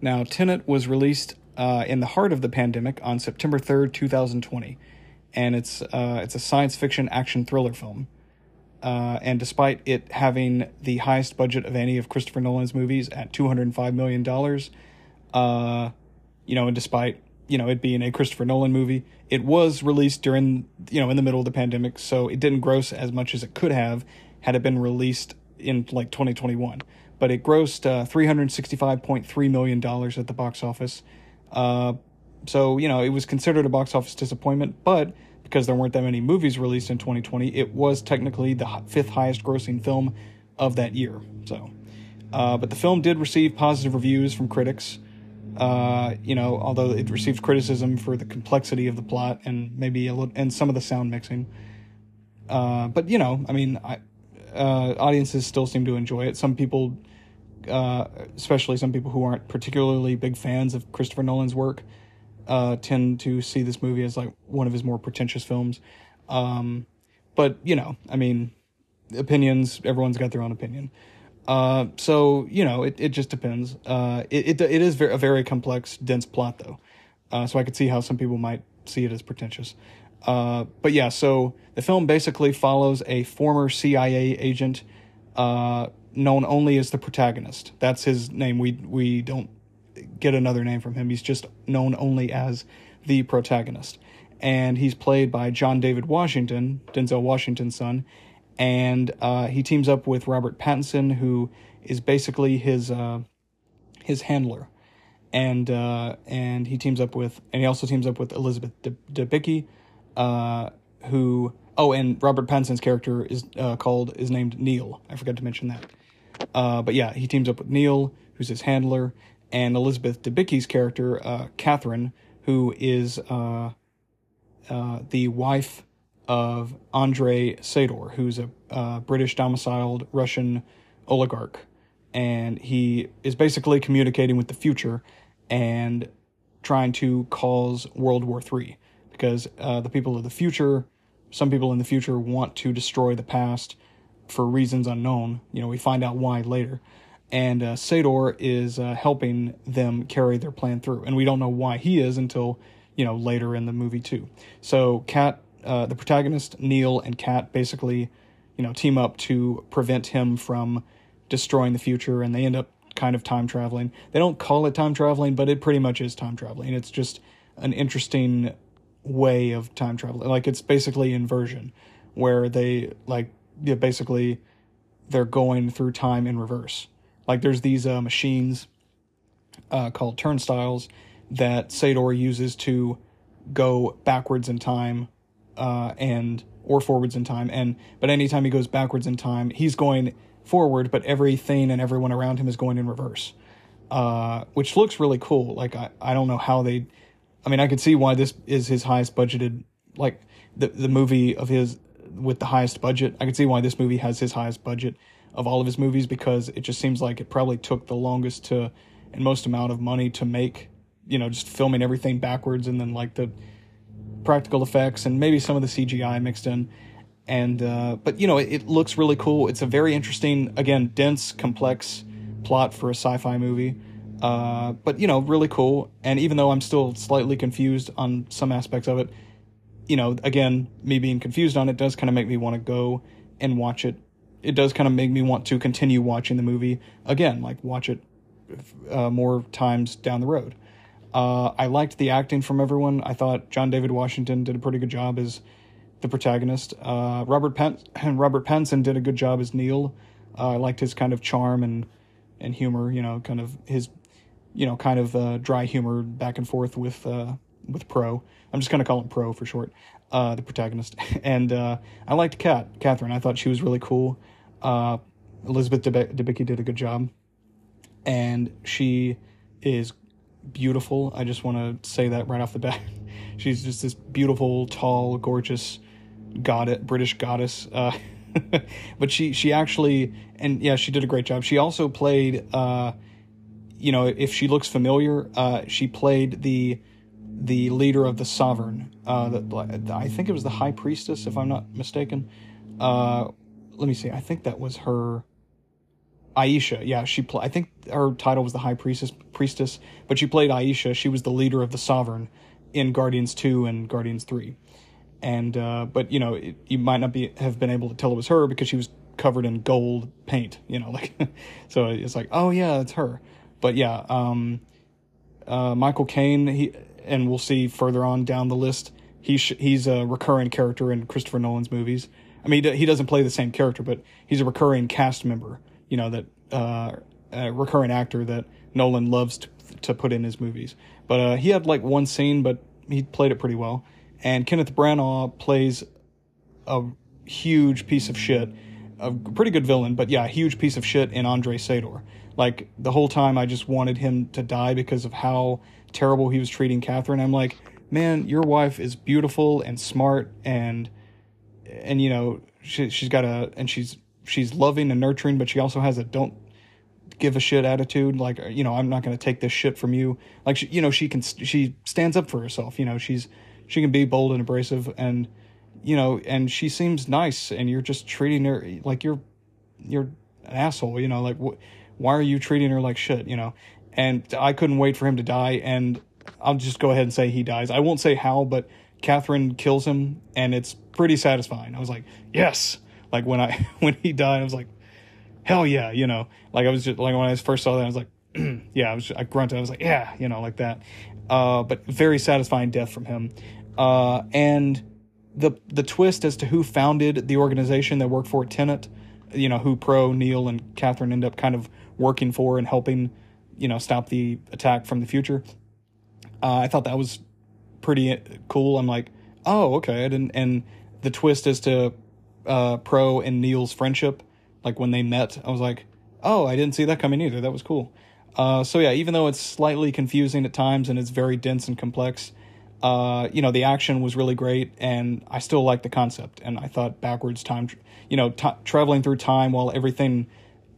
Now tenet was released uh, in the heart of the pandemic on september 3rd 2020 and it's uh, it's a science fiction action thriller film uh, and despite it having the highest budget of any of Christopher Nolan's movies at $205 million, uh, you know, and despite, you know, it being a Christopher Nolan movie, it was released during, you know, in the middle of the pandemic, so it didn't gross as much as it could have had it been released in like 2021. But it grossed uh, $365.3 million at the box office. Uh, so, you know, it was considered a box office disappointment, but because there weren't that many movies released in 2020, it was technically the fifth highest grossing film of that year. So, uh, but the film did receive positive reviews from critics. Uh, you know, although it received criticism for the complexity of the plot and maybe a little, and some of the sound mixing. Uh, but you know, I mean, I, uh, audiences still seem to enjoy it. Some people, uh, especially some people who aren't particularly big fans of Christopher Nolan's work, uh, tend to see this movie as like one of his more pretentious films. Um, but you know, I mean, opinions. Everyone's got their own opinion. Uh, so you know, it, it just depends. Uh, it, it it is a very complex, dense plot though. Uh, so I could see how some people might see it as pretentious. Uh, but yeah, so the film basically follows a former CIA agent uh, known only as the protagonist. That's his name. We we don't get another name from him. He's just known only as the protagonist. And he's played by John David Washington, Denzel Washington's son. And uh, he teams up with Robert Pattinson, who is basically his uh, his handler. And uh, and he teams up with, and he also teams up with Elizabeth Debicki, uh, who oh, and Robert Pattinson's character is uh, called is named Neil. I forgot to mention that. Uh, but yeah, he teams up with Neil, who's his handler, and Elizabeth Debicki's character, uh, Catherine, who is uh, uh, the wife of Andrei Sator, who's a uh, British domiciled Russian oligarch. And he is basically communicating with the future and trying to cause World War III because uh, the people of the future, some people in the future want to destroy the past for reasons unknown. You know, we find out why later and uh, Sator is uh, helping them carry their plan through. And we don't know why he is until you know later in the movie too. So Cat, uh, the protagonist, Neil and Cat basically you know team up to prevent him from destroying the future, and they end up kind of time traveling. They don't call it time traveling, but it pretty much is time traveling. It's just an interesting way of time traveling. Like it's basically inversion, where they like yeah, basically they're going through time in reverse like there's these uh, machines uh, called turnstiles that Sator uses to go backwards in time uh, and or forwards in time. And but anytime he goes backwards in time, he's going forward, but everything and everyone around him is going in reverse, uh, which looks really cool. Like I, I don't know how they. I mean, I could see why this is his highest budgeted, like the the movie of his with the highest budget. I could see why this movie has his highest budget of all of his movies because it just seems like it probably took the longest to and most amount of money to make you know just filming everything backwards and then like the practical effects and maybe some of the cgi mixed in. And uh, but you know it, it looks really cool. It's a very interesting again dense complex plot for a sci-fi movie. Uh, but you know really cool. And even though i'm still slightly confused on some aspects of it you know again me being confused on it does kind of make me want to go and watch it it does kind of make me want to continue watching the movie again, like watch it uh, more times down the road. Uh, I liked the acting from everyone. I thought John David Washington did a pretty good job as the protagonist. Uh, Robert Pen- Robert Pattinson did a good job as Neil. Uh, I liked his kind of charm and and humor. You know, kind of his you know kind of uh, dry humor back and forth with uh, with Pro. I'm just gonna call him Pro for short the protagonist, and I liked Kat, Catherine. I thought she was really cool. Uh, Elizabeth Debicki did a good job, and she is beautiful. I just want to say that right off the bat. She's just this beautiful, tall, gorgeous goddess, British goddess. Uh, but she she actually and yeah, she did a great job. She also played. Uh, you know, if she looks familiar, uh, she played the the leader of the sovereign. Uh, the, I think it was the high priestess, if I'm not mistaken. Uh, let me see. I think that was her. Ayesha, yeah, she. I think her title was the high priestess, priestess, but she played Ayesha. She was the leader of the sovereign in Guardians Two and Guardians Three, and uh, but you know it, you might not be have been able to tell it was her because she was covered in gold paint. You know, like so it's like oh yeah, it's her. But yeah, um, uh, Michael Caine, he and we'll see further on down the list. He's he's a recurring character in Christopher Nolan's movies. I mean, he doesn't play the same character, but he's a recurring cast member. You know that uh, a recurring actor that Nolan loves to, to put in his movies. But uh, he had like one scene, but he played it pretty well. And Kenneth Branagh plays a huge piece of shit, a pretty good villain, but yeah, a huge piece of shit in Andre Sator. Like the whole time, I just wanted him to die because of how terrible he was treating Catherine. I'm like, man, your wife is beautiful and smart and and you know she she's got a and she's she's loving and nurturing, but she also has a don't give a shit attitude. Like you know, I'm not going to take this shit from you. Like she, you know, she can she stands up for herself. You know, she's she can be bold and abrasive and you know, and she seems nice, and you're just treating her like you're you're an asshole. You know, like wh- why are you treating her like shit? You know, and I couldn't wait for him to die. And I'll just go ahead and say he dies. I won't say how, but Catherine kills him, and it's pretty satisfying. I was like, yes. Like when I when he died, I was like, hell yeah, you know. Like I was just like when I first saw that, I was like, yeah, I was I grunted. I was like, yeah, you know, like that. Uh, but very satisfying death from him. Uh, and the the twist as to who founded the organization that worked for Tenet, you know, who Pro, Neil, and Catherine end up kind of working for and helping, you know, stop the attack from the future. Uh, I thought that was pretty cool. I'm like, oh, okay. Didn't, and the twist as to uh, Pro and Neil's friendship, like when they met, I was like, oh, I didn't see that coming either. That was cool. Uh, so yeah, even though it's slightly confusing at times and it's very dense and complex, uh, you know, the action was really great, and I still like the concept. And I thought backwards time, you know, t- traveling through time while everything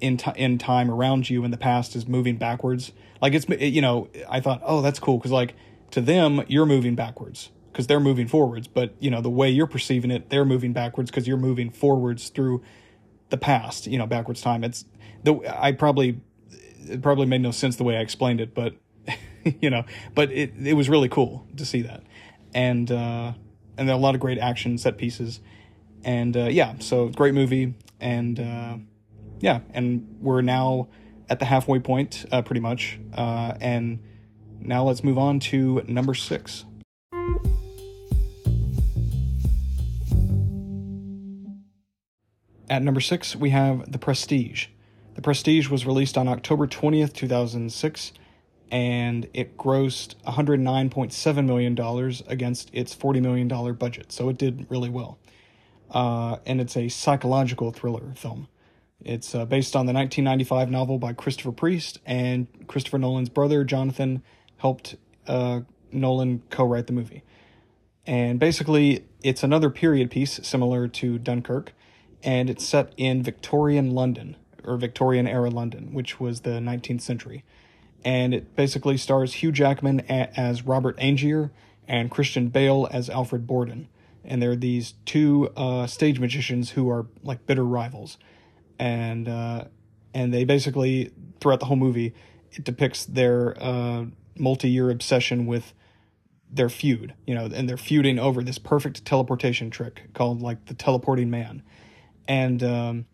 in t- in time around you in the past is moving backwards. Like it's, you know, I thought, oh, that's cool because like to them you're moving backwards because they're moving forwards, but you know the way you're perceiving it, they're moving backwards because you're moving forwards through the past. You know, backwards time. It's the I probably it probably made no sense the way I explained it, but you know, but it it was really cool to see that, and uh, and there are a lot of great action set pieces, and uh, yeah, so great movie, and uh, yeah, and we're now at the halfway point, uh, pretty much, uh, and now let's move on to number six. At number six, we have The Prestige. The Prestige was released on October 20th, 2006, and it grossed $109.7 million against its $40 million budget, so it did really well. Uh, and it's a psychological thriller film. It's uh, based on the 1995 novel by Christopher Priest, and Christopher Nolan's brother, Jonathan, helped uh, Nolan co write the movie. And basically, it's another period piece similar to Dunkirk, and it's set in Victorian London, or Victorian era London, which was the 19th century. And it basically stars Hugh Jackman as Robert Angier and Christian Bale as Alfred Borden. And they're these two uh, stage magicians who are like bitter rivals, and uh, and they basically throughout the whole movie it depicts their uh, multi-year obsession with their feud, you know, and they're feuding over this perfect teleportation trick called like the teleporting man, and um,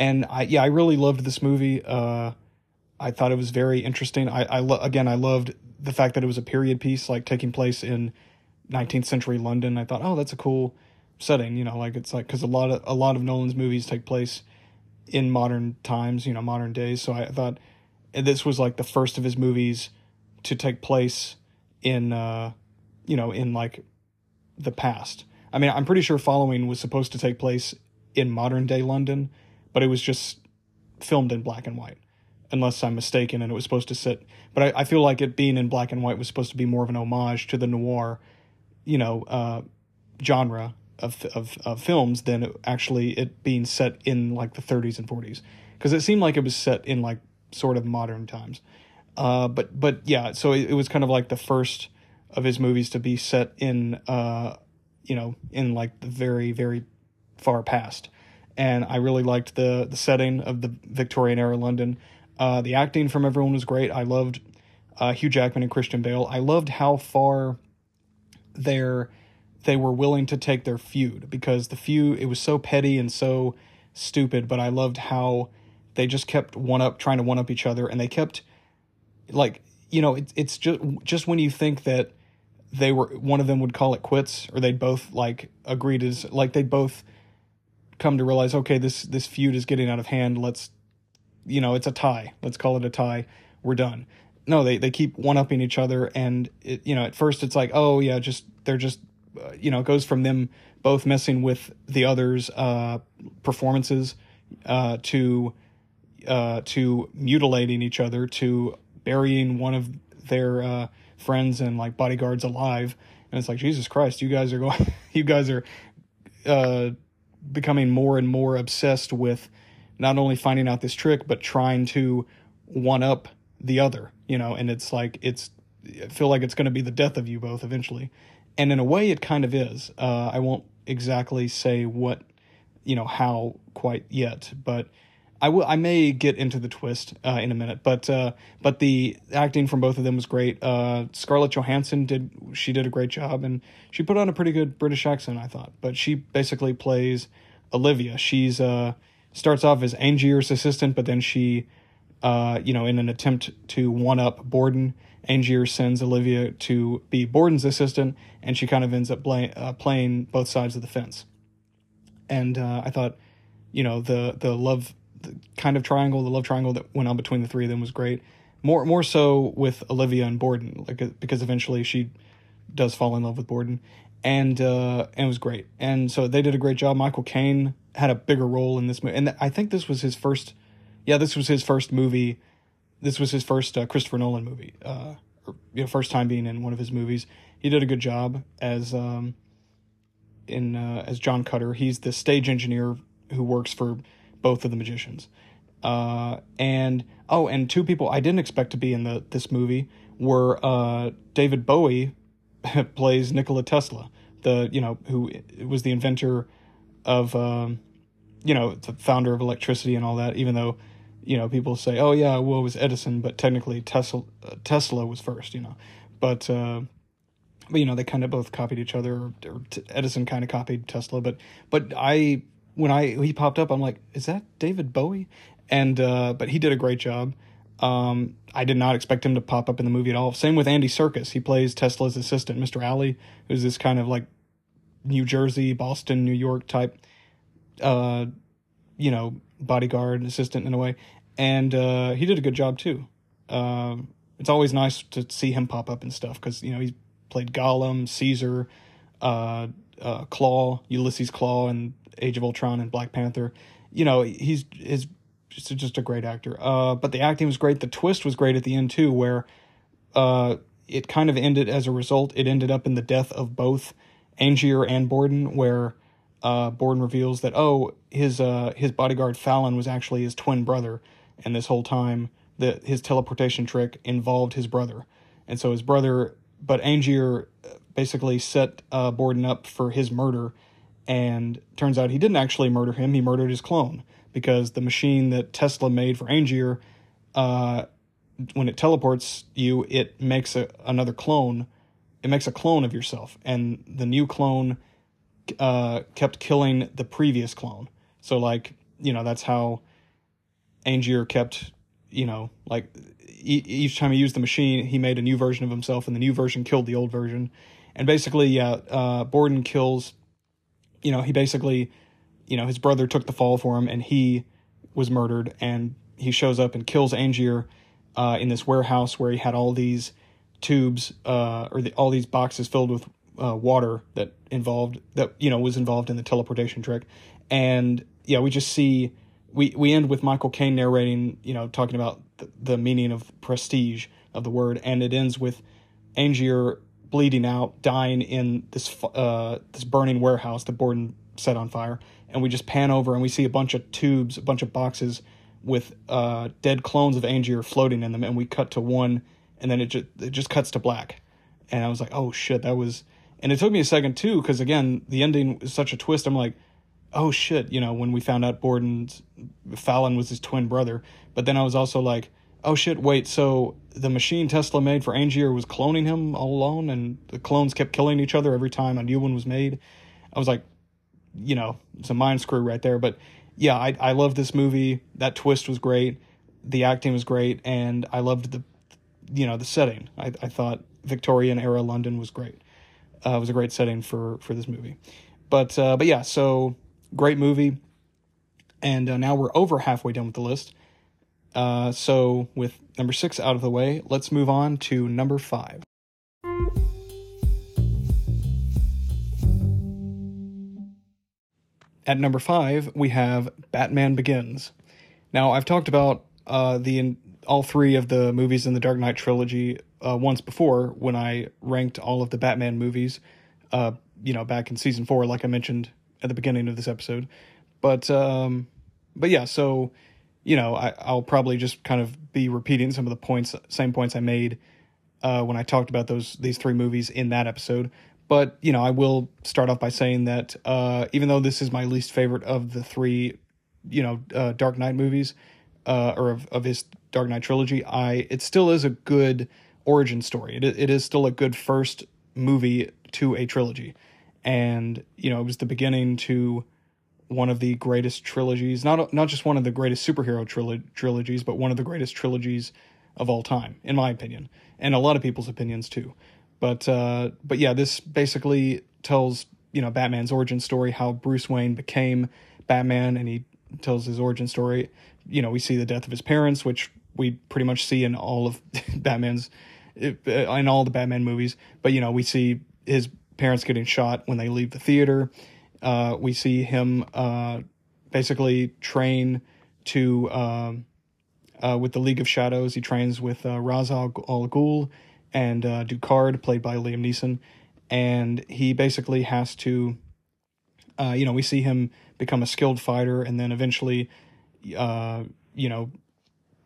and I yeah I really loved this movie. Uh, I thought it was very interesting. I, I lo- again, I loved the fact that it was a period piece, like taking place in 19th century London. I thought, oh, that's a cool setting. You know, like it's like because a lot of a lot of Nolan's movies take place in modern times, you know, modern days. So I thought this was like the first of his movies to take place in, uh, you know, in like the past. I mean, I'm pretty sure Following was supposed to take place in modern day London, but it was just filmed in black and white unless I'm mistaken, and it was supposed to sit. But I, I, feel like it being in black and white was supposed to be more of an homage to the noir, you know, uh, genre of, of of films than it, actually it being set in like the 30s and 40s, because it seemed like it was set in like sort of modern times. Uh, but but yeah, so it, it, was kind of like the first of his movies to be set in, uh, you know, in like the very very far past. And I really liked the the setting of the Victorian era London. Uh, the acting from everyone was great. I loved uh, Hugh Jackman and Christian Bale. I loved how far their they were willing to take their feud because the feud it was so petty and so stupid, but I loved how they just kept one up trying to one up each other and they kept like you know it, it's just just when you think that they were one of them would call it quits or they'd both like agree to like they'd both come to realize okay this this feud is getting out of hand let's you know, it's a tie. Let's call it a tie. We're done. No, they, they keep one upping each other. And, it, you know, at first it's like, oh, yeah, just, they're just, uh, you know, it goes from them both messing with the other's uh, performances uh, to, uh, to mutilating each other to burying one of their uh, friends and like bodyguards alive. And it's like, Jesus Christ, you guys are going, you guys are uh, becoming more and more obsessed with not only finding out this trick but trying to one up the other you know? And it's like it's I feel like it's going to be the death of you both eventually. And in a way it kind of is. Uh, i won't exactly say what you know how quite yet but I will. I may get into the twist uh, in a minute, but uh, but the acting from both of them was great. Uh, Scarlett Johansson did she did a great job, and she put on a pretty good British accent, I thought. But she basically plays Olivia. She's uh starts off as Angier's assistant, but then she, uh, you know, in an attempt to one up Borden, Angier sends Olivia to be Borden's assistant, and she kind of ends up play, uh, playing both sides of the fence. And I thought, you know, the the love the kind of triangle, the love triangle that went on between the three of them was great. More more so with Olivia and Borden, like because eventually she does fall in love with Borden, and uh, and it was great. And so they did a great job. Michael Caine had a bigger role in this movie, and I think this was his first. Yeah, this was his first movie. This was his first uh, Christopher Nolan movie. Uh, or, you know, first time being in one of his movies. He did a good job as um, in uh, as John Cutter. He's the stage engineer who works for both of the magicians. Uh, and oh, and two people I didn't expect to be in the this movie were uh, David Bowie plays Nikola Tesla, the you know who was the inventor of um, you know the founder of electricity and all that. Even though you know people say, oh yeah, well it was Edison, but technically Tesla uh, Tesla was first. You know, but uh, but you know they kind of both copied each other. Or, or Edison kind of copied Tesla, but but I when I he popped up, I'm like, is that David Bowie? And uh, but he did a great job. Um, I did not expect him to pop up in the movie at all. Same with Andy Serkis. He plays Tesla's assistant, Mr. Alley, who's this kind of like New Jersey, Boston, New York type, uh, you know, bodyguard assistant in a way. And uh, he did a good job too. Uh, it's always nice to see him pop up and stuff because you know he's played Gollum, Caesar, uh, uh, Klaue, Ulysses Klaue, and Age of Ultron and Black Panther. You know, he's is just a great actor. Uh, but the acting was great. The twist was great at the end too, where uh, it kind of ended as a result. It ended up in the death of both Angier and Borden, where uh, Borden reveals that oh his uh his bodyguard Fallon was actually his twin brother, and this whole time that his teleportation trick involved his brother, and so his brother. But Angier basically set uh, Borden up for his murder and turns out he didn't actually murder him, he murdered his clone because the machine that Tesla made for Angier, uh, when it teleports you, it makes a, another clone. It makes a clone of yourself, and the new clone uh, kept killing the previous clone. So, like, you know, that's how Angier kept, you know, like e- each time he used the machine, he made a new version of himself, and the new version killed the old version. And basically, yeah, uh, Borden kills you know, he basically, you know, his brother took the fall for him and he was murdered and he shows up and kills Angier uh, in this warehouse where he had all these tubes uh, or the, all these boxes filled with uh, water that involved that you know was involved in the teleportation trick. And yeah we just see we we end with Michael Caine narrating you know talking about the, the meaning of prestige of the word. And it ends with Angier bleeding out, dying in this uh, this burning warehouse that Borden set on fire. And we just pan over and we see a bunch of tubes, a bunch of boxes with uh, dead clones of Angier floating in them. And we cut to one, and then it just it just cuts to black. And I was like, oh shit, that was. And it took me a second too, because again, the ending is such a twist. I'm like, oh shit, you know, when we found out Borden's Fallon was his twin brother. But then I was also like, oh shit, wait, so the machine Tesla made for Angier was cloning him all alone, and the clones kept killing each other every time a new one was made. I was like, you know, it's a mind screw right there. But yeah, I I love this movie. That twist was great. The acting was great, and I loved the, you know, the setting. I I thought Victorian era London was great. Uh, it was a great setting for for this movie. But uh, but yeah, so great movie. And uh, now we're over halfway done with the list. Uh, so, with number six out of the way, let's move on to number five. At number five, we have Batman Begins. Now, I've talked about uh, the all three of the movies in the Dark Knight trilogy uh, once before when I ranked all of the Batman movies. Uh, you know, back in season four, like I mentioned at the beginning of this episode. But um, but yeah, so you know, I, I'll probably just kind of be repeating some of the points, same points I made uh, when I talked about those these three movies in that episode. But you know, I will start off by saying that uh, even though this is my least favorite of the three you know uh, Dark Knight movies uh, or of, of his Dark Knight trilogy, I it still is a good origin story. It it is still a good first movie to a trilogy, and you know it was the beginning to one of the greatest trilogies, not not just one of the greatest superhero trilo- trilogies, but one of the greatest trilogies of all time, in my opinion, and a lot of people's opinions too. But uh, but yeah, this basically tells you know Batman's origin story, how Bruce Wayne became Batman, and he tells his origin story. You know, we see the death of his parents, which we pretty much see in all of Batman's uh, in all the Batman movies. But you know, we see his parents getting shot when they leave the theater. Uh, we see him uh, basically train to um, uh, with the League of Shadows. He trains with uh, Ra's al Ghul and uh, Ducard, played by Liam Neeson, and he basically has to, uh, you know, we see him become a skilled fighter, and then eventually, uh, you know,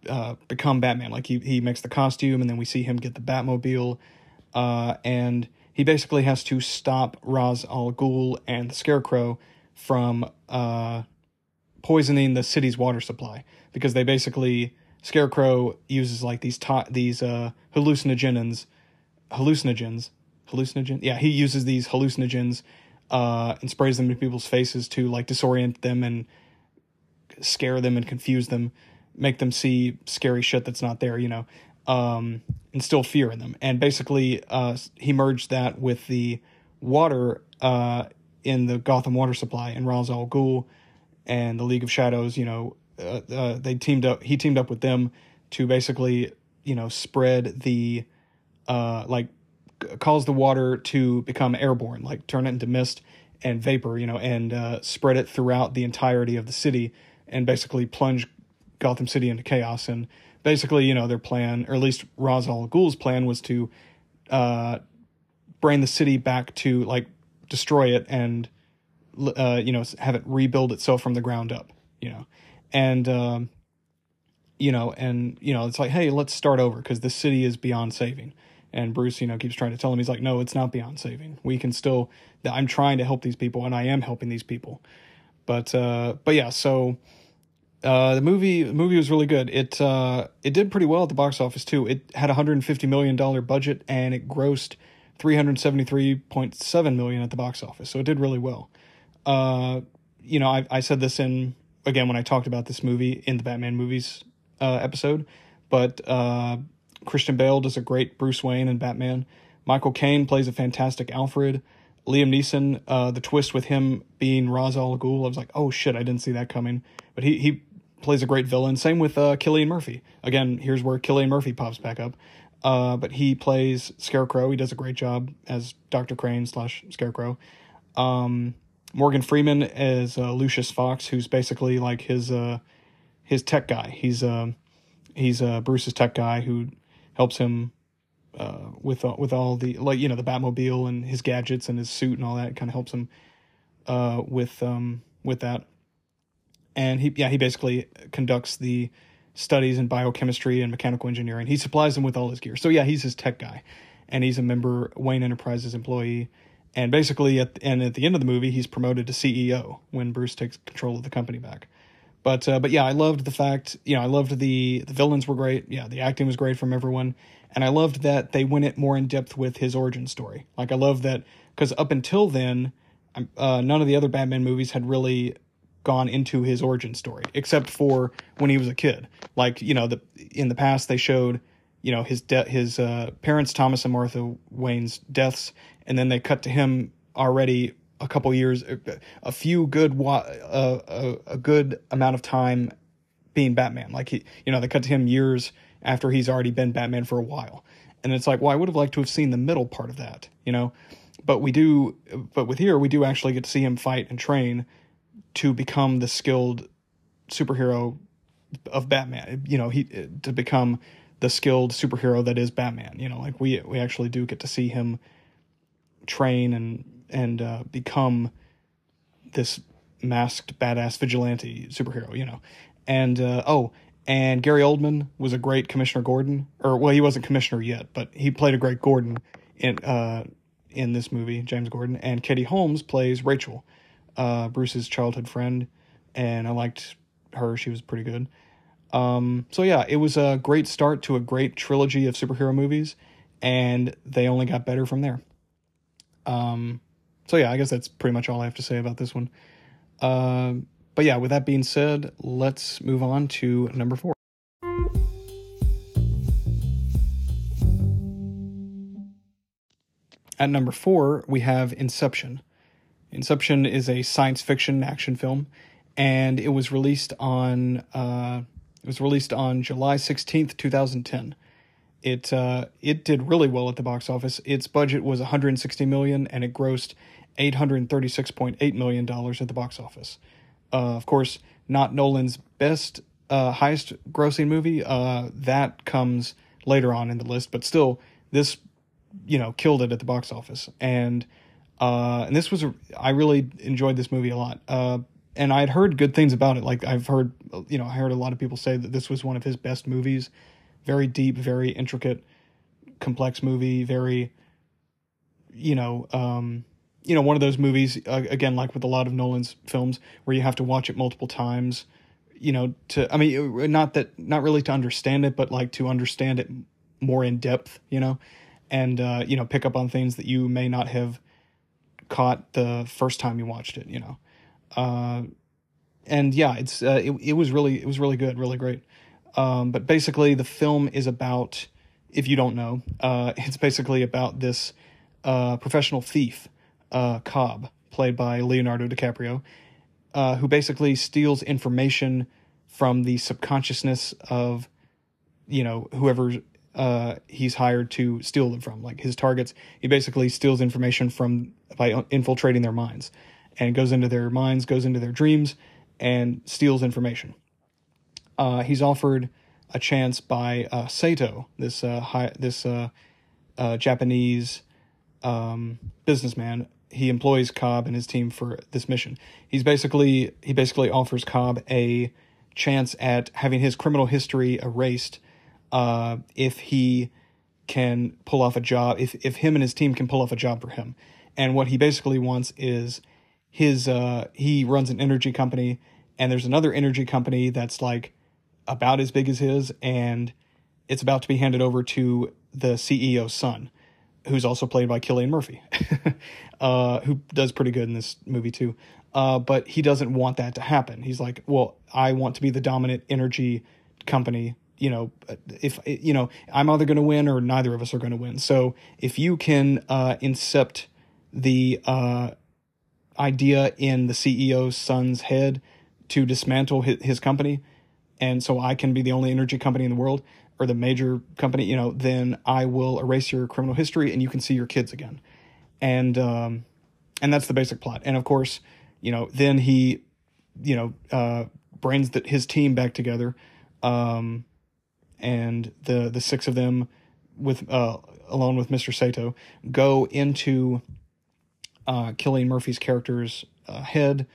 uh, become Batman. Like he he makes the costume, and then we see him get the Batmobile, uh, and he basically has to stop Ra's al Ghul and the Scarecrow from uh, poisoning the city's water supply because they basically Scarecrow uses like these to- these uh, hallucinogens, hallucinogens, hallucinogen. Yeah, he uses these hallucinogens uh, and sprays them in people's faces to like disorient them and scare them and confuse them, make them see scary shit that's not there. You know, um, instill fear in them. And basically, uh, he merged that with the water uh, in the Gotham water supply and Ra's al Ghul and the League of Shadows. You know, uh, uh, they teamed up. He teamed up with them to basically, you know, spread the, uh, like, cause the water to become airborne, like turn it into mist and vapor, you know, and uh, spread it throughout the entirety of the city, and basically plunge Gotham City into chaos. And basically, you know, their plan, or at least Ra's al Ghul's plan, was to uh, bring the city back to like destroy it and uh, you know have it rebuild itself from the ground up. You know, and um, you know, and you know, it's like, hey, let's start over because the city is beyond saving. And Bruce, you know, keeps trying to tell him, he's like, no, it's not beyond saving. We can still, I'm trying to help these people, and I am helping these people. But, uh, but yeah, so uh, the movie, movie was really good. It, uh, it did pretty well at the box office too. It had a hundred and fifty million dollar budget, and it grossed three hundred seventy three point seven million at the box office. So it did really well. Uh, you know, I, I said this in again when I talked about this movie in the Batman movies uh, episode, but uh, Christian Bale does a great Bruce Wayne and Batman. Michael Caine plays a fantastic Alfred. Liam Neeson, uh, the twist with him being Ra's al Ghul, I was like, oh shit, I didn't see that coming. But he he plays a great villain. Same with uh, Cillian Murphy. Again, here's where Cillian Murphy pops back up. Uh, but he plays Scarecrow. He does a great job as Doctor Crane slash Scarecrow. Um, Morgan Freeman as uh, Lucius Fox, who's basically like his uh, his tech guy. He's uh, he's uh, Bruce's tech guy who helps him uh, with uh, with all the like you know the Batmobile and his gadgets and his suit and all that. Kind of helps him uh, with um, with that. And he yeah he basically conducts the studies in biochemistry and mechanical engineering. He supplies them with all his gear. So yeah, he's his tech guy, and he's a member Wayne Enterprises employee and basically, at and at the end of the movie, he's promoted to CEO when Bruce takes control of the company back. But uh, but yeah, I loved the fact you know I loved the the villains were great. Yeah, the acting was great from everyone, and I loved that they went it more in depth with his origin story. Like I love that because up until then, uh, none of the other Batman movies had really gone into his origin story except for when he was a kid. Like you know the in the past they showed you know his de- his uh, parents Thomas and Martha Wayne's deaths and then they cut to him already a couple years, a few good, uh, a, a good amount of time being Batman. Like he, you know, they cut to him years after he's already been Batman for a while, and it's like, well, I would have liked to have seen the middle part of that, you know, but we do, but with here we do actually get to see him fight and train to become the skilled superhero of Batman. You know, he to become the skilled superhero that is Batman. You know, like we we actually do get to see him train and and uh, become this masked badass vigilante superhero, you know. And uh, oh, and Gary Oldman was a great Commissioner Gordon, or well, he wasn't Commissioner yet, but he played a great Gordon in uh, in this movie, James Gordon. And Katie Holmes plays Rachel, uh, Bruce's childhood friend, and I liked her. She was pretty good. Um, so yeah, it was a great start to a great trilogy of superhero movies, and they only got better from there. Um, so yeah, I guess that's pretty much all I have to say about this one. Uh, but yeah, with that being said, let's move on to number four. At number four, we have Inception. Inception is a science fiction action film, and it was released on uh, it was released on July sixteenth, two thousand ten. It uh, it did really well at the box office. Its budget was 160 million, and it grossed 836.8 million dollars at the box office. Uh, of course, not Nolan's best, uh, highest grossing movie. Uh, that comes later on in the list, but still, this you know killed it at the box office and uh and this was a, I really enjoyed this movie a lot. Uh and I had heard good things about it. Like I've heard you know I heard a lot of people say that this was one of his best movies. Very deep very intricate complex movie very you know um you know one of those movies uh, again like with a lot of Nolan's films where you have to watch it multiple times you know to I mean not that not really to understand it but like to understand it more in depth you know and uh, you know pick up on things that you may not have caught the first time you watched it. You know, uh, and yeah, it's uh, it it was really it was really good, really great. Um, but basically, the film is about if you don't know, uh, it's basically about this uh, professional thief, uh, Cobb, played by Leonardo DiCaprio, uh, who basically steals information from the subconsciousness of you know whoever uh, he's hired to steal them from. Like his targets, he basically steals information from by infiltrating their minds, and goes into their minds, goes into their dreams, and steals information. Uh, he's offered a chance by uh, Saito, this uh, this uh, uh, Japanese um, businessman. He employs Cobb and his team for this mission. He's basically he basically offers Cobb a chance at having his criminal history erased uh, if he can pull off a job, if, if him and his team can pull off a job for him. And what he basically wants is his, uh, he runs an energy company, and there's another energy company that's like about as big as his, and it's about to be handed over to the CEO's son, who's also played by Cillian Murphy, uh, who does pretty good in this movie too. Uh, but he doesn't want that to happen. He's like, well, I want to be the dominant energy company you know, if you know, I'm either going to win or neither of us are going to win. So if you can uh, incept the uh, idea in the CEO's son's head to dismantle his, his company, and so I can be the only energy company in the world or the major company, you know, then I will erase your criminal history and you can see your kids again. And um, and that's the basic plot. And of course, you know, then he, you know, uh, brings the, his team back together. Um, and the the six of them with uh, along with Mr. Saito go into uh, Cillian Murphy's character's uh, head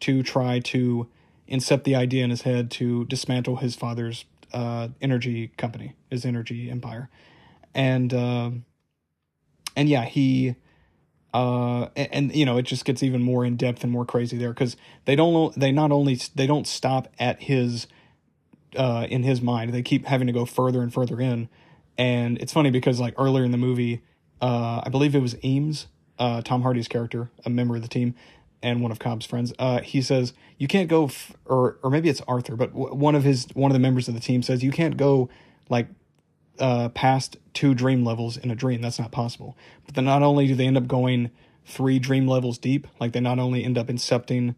to try to incept the idea in his head to dismantle his father's uh, energy company, his energy empire, and uh, and yeah, he. Uh, and, and, you know it just gets even more in depth and more crazy there because they don't they not only they don't stop at his uh, in his mind. They keep having to go further and further in, and it's funny because like earlier in the movie, uh, I believe it was Eames, uh, Tom Hardy's character, a member of the team, and one of Cobb's friends. Uh, he says you can't go, f- or or maybe it's Arthur, but w- one of his one of the members of the team says you can't go like uh, past two dream levels in a dream. That's not possible. But then not only do they end up going three dream levels deep, like they not only end up incepting,